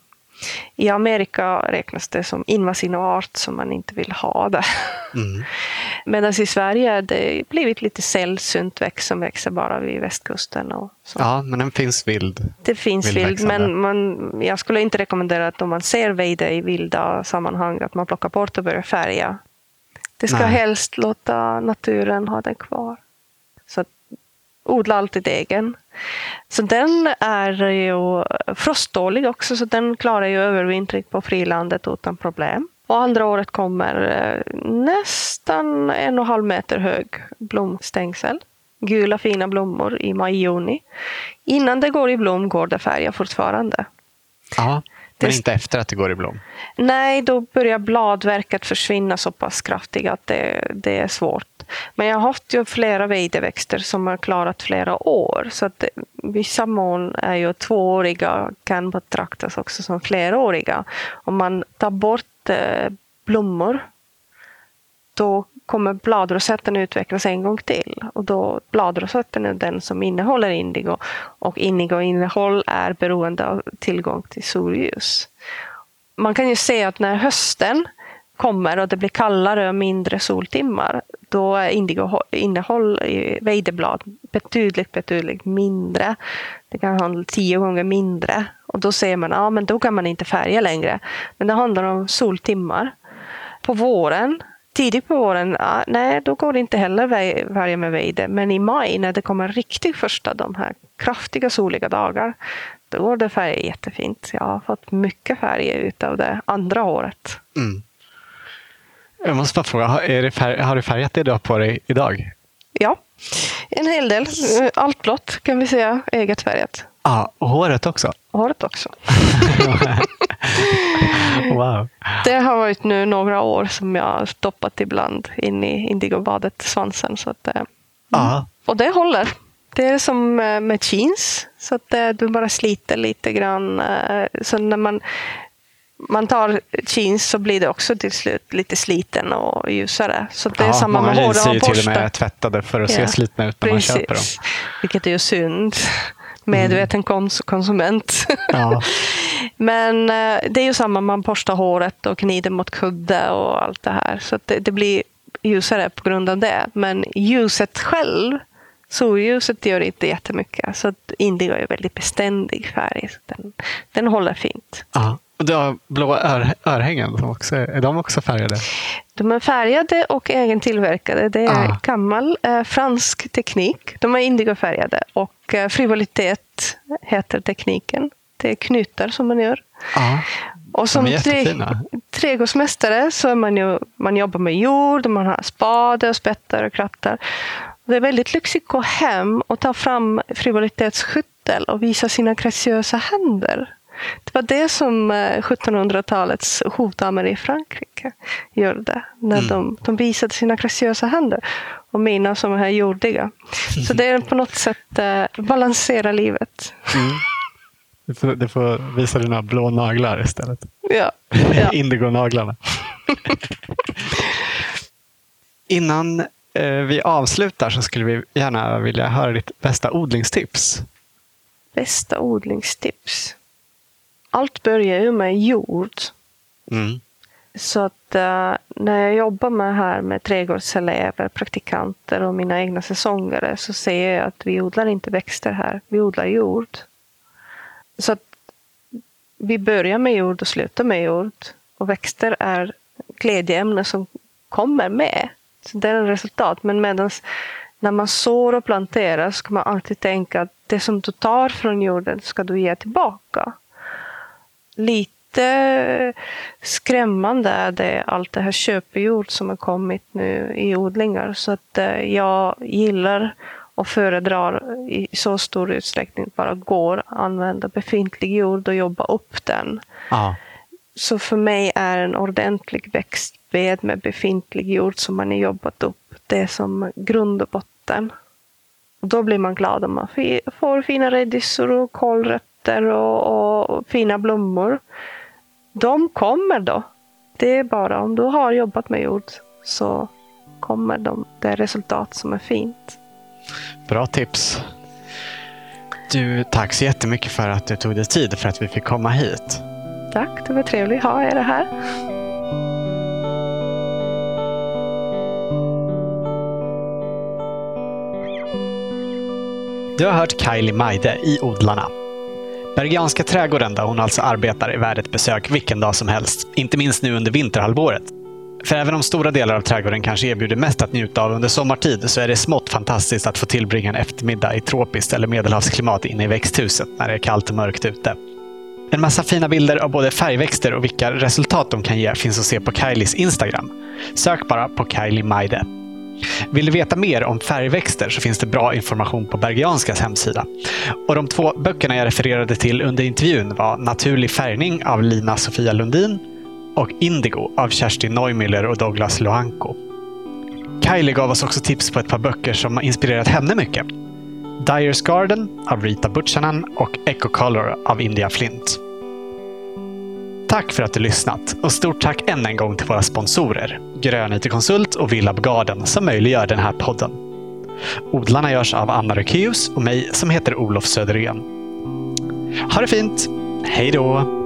I Amerika räknas det som invasiv art som man inte vill ha där. Mm. *laughs* Medan i Sverige har det blivit lite sällsynt växt som växer bara vid västkusten. Och så. Ja, men den finns vild. Det finns vild, men man, jag skulle inte rekommendera att om man ser vejde i vilda sammanhang att man plockar bort och börjar färga. Det ska Nej. helst låta naturen ha den kvar. Så odla alltid egen. Så den är ju frosttålig också, så den klarar ju övervintring på frilandet utan problem. Och andra året kommer eh, nästan en och en halv meter hög blomstängsel. Gula fina blommor i maj-juni. Innan det går i blom går det färga fortfarande. Ja, men inte efter att det går i blom? Nej, då börjar bladverket försvinna så pass kraftigt att det, det är svårt. Men jag har haft ju flera vejdeväxter som har klarat flera år. Så att vissa moln är ju tvååriga kan betraktas också som fleråriga. Om man tar bort eh, blommor då kommer bladrosetten utvecklas en gång till. Och då bladrosetten är den som innehåller indigo. Och indigoinnehåll är beroende av tillgång till solljus. Man kan ju se att när hösten kommer och det blir kallare och mindre soltimmar, då är indigoinnehåll i vejdeblad betydligt, betydligt mindre. Det kan handla tio gånger mindre. Och då ser man, ja men då kan man inte färga längre. Men det handlar om soltimmar. På våren, tidigt på våren, ja, nej då går det inte heller färga med vejde. Men i maj när det kommer riktigt första, de här kraftiga soliga dagar, då går det färga jättefint. Jag har fått mycket färg utav det andra året. Mm. Jag måste bara fråga, har, du färgat det du har på dig idag? Ja, en hel del. Allt blått kan vi säga, eget färgat. Ja, och håret också? Håret också. *laughs* wow. Det har varit nu några år som jag har stoppat ibland in i indigobadet, svansen. Så att, mm. Och det håller. Det är som eh, med jeans, så att eh, du bara sliter lite grann. Eh, så när man man tar jeans så blir det också till slut lite sliten och ljusare. Så det är ja, samma med. Många jeans är ju till och med tvättade för att ja, se slitna ut när precis. man köper dem. Vilket är ju synd. Medveten mm. konsument. Ja. *laughs* Men eh, det är ju samma, man borstar håret och knider mot kudde och allt det här. Så det, det, blir ljusare på grund av det. Men ljuset själv, solljuset gör inte jättemycket. Så indigo är väldigt beständig färg. Den, den håller fint. Ja. Du har blå ör, örhängen, som också, är de också färgade? De är färgade och egentillverkade. Det är ah. gammal eh, fransk teknik. De är indigofärgade och eh, frivolitet heter tekniken. Det är knutar som man gör. Ah. Och som tre, trädgårdsmästare så är man ju, man jobbar med jord, man har spade, och spettar och krattar. Det är väldigt lyxigt att gå hem och ta fram frivolitetsskyttel och visa sina graciösa händer. Det var det som 1700-talets eh, hovdamer i Frankrike gjorde. När mm. de, de visade sina graciösa händer. Och mina som är jordiga. Så det är på något sätt eh, balansera livet. Mm. Du, får, du får visa dina blå naglar istället. Ja. ja. *laughs* Indigo-naglarna. Innan eh, vi avslutar så skulle vi gärna vilja höra ditt bästa odlingstips. Bästa odlingstips? Allt börjar ju med jord. Mm. Så att uh, när jag jobbar med här med trädgårdselever, praktikanter och mina egna säsongare så ser jag att vi odlar inte växter här, vi odlar jord. Så att vi börjar med jord och slutar med jord. Och växter är glädjeämnen som kommer med. Så det är en resultat. Men medans när man sår och planterar ska man alltid tänka att det som du tar från jorden ska du ge tillbaka lite skrämmande är det allt det här köpjord som har kommit nu i odlingar. Så att eh, jag gillar och föredrar i så stor utsträckning bara går använda befintlig jord och jobba upp den. Ja. Så för mig är en ordentlig växtbed med befintlig jord som man har jobbat upp, det är som grund och botten. Och då blir man glad om man får fina rädisor och kålrötter och, och fina blommor. De kommer då. Det är bara om du har jobbat med jord så kommer de, det resultat som är fint. Bra tips. Du, tack så jättemycket för att du tog dig tid för att vi fick komma hit. Tack, det var trevligt att ha er här. Du har hört Kylie Maide i Odlarna. Bergianska trädgården där hon alltså arbetar är värd ett besök vilken dag som helst. Inte minst nu under vinterhalvåret. För även om stora delar av trädgården kanske erbjuder mest att njuta av under sommartid så är det smått fantastiskt att få tillbringa en eftermiddag i tropiskt eller medelhavsklimat inne i växthuset när det är kallt och mörkt ute. En massa fina bilder av både färgväxter och vilka resultat de kan ge finns att se på Kylies Instagram. Sök bara på Kylie Maide. Vill du veta mer om färgväxter så finns det bra information på Bergianskas hemsida. Och de två böckerna jag refererade till under intervjun var Naturlig färgning av Lina Sofia Lundin och Indigo av Kerstin Neumüller och Douglas Loanko. Kylie gav oss också tips på ett par böcker som har inspirerat henne mycket. Dyers Garden av Rita Butchanan och Echo Color av India Flint. Tack för att du lyssnat och stort tack än en gång till våra sponsorer Grön IT-konsult och Villab Garden som möjliggör den här podden. Odlarna görs av Anna Rökeus och mig som heter Olof Söderén. Ha det fint! Hej då!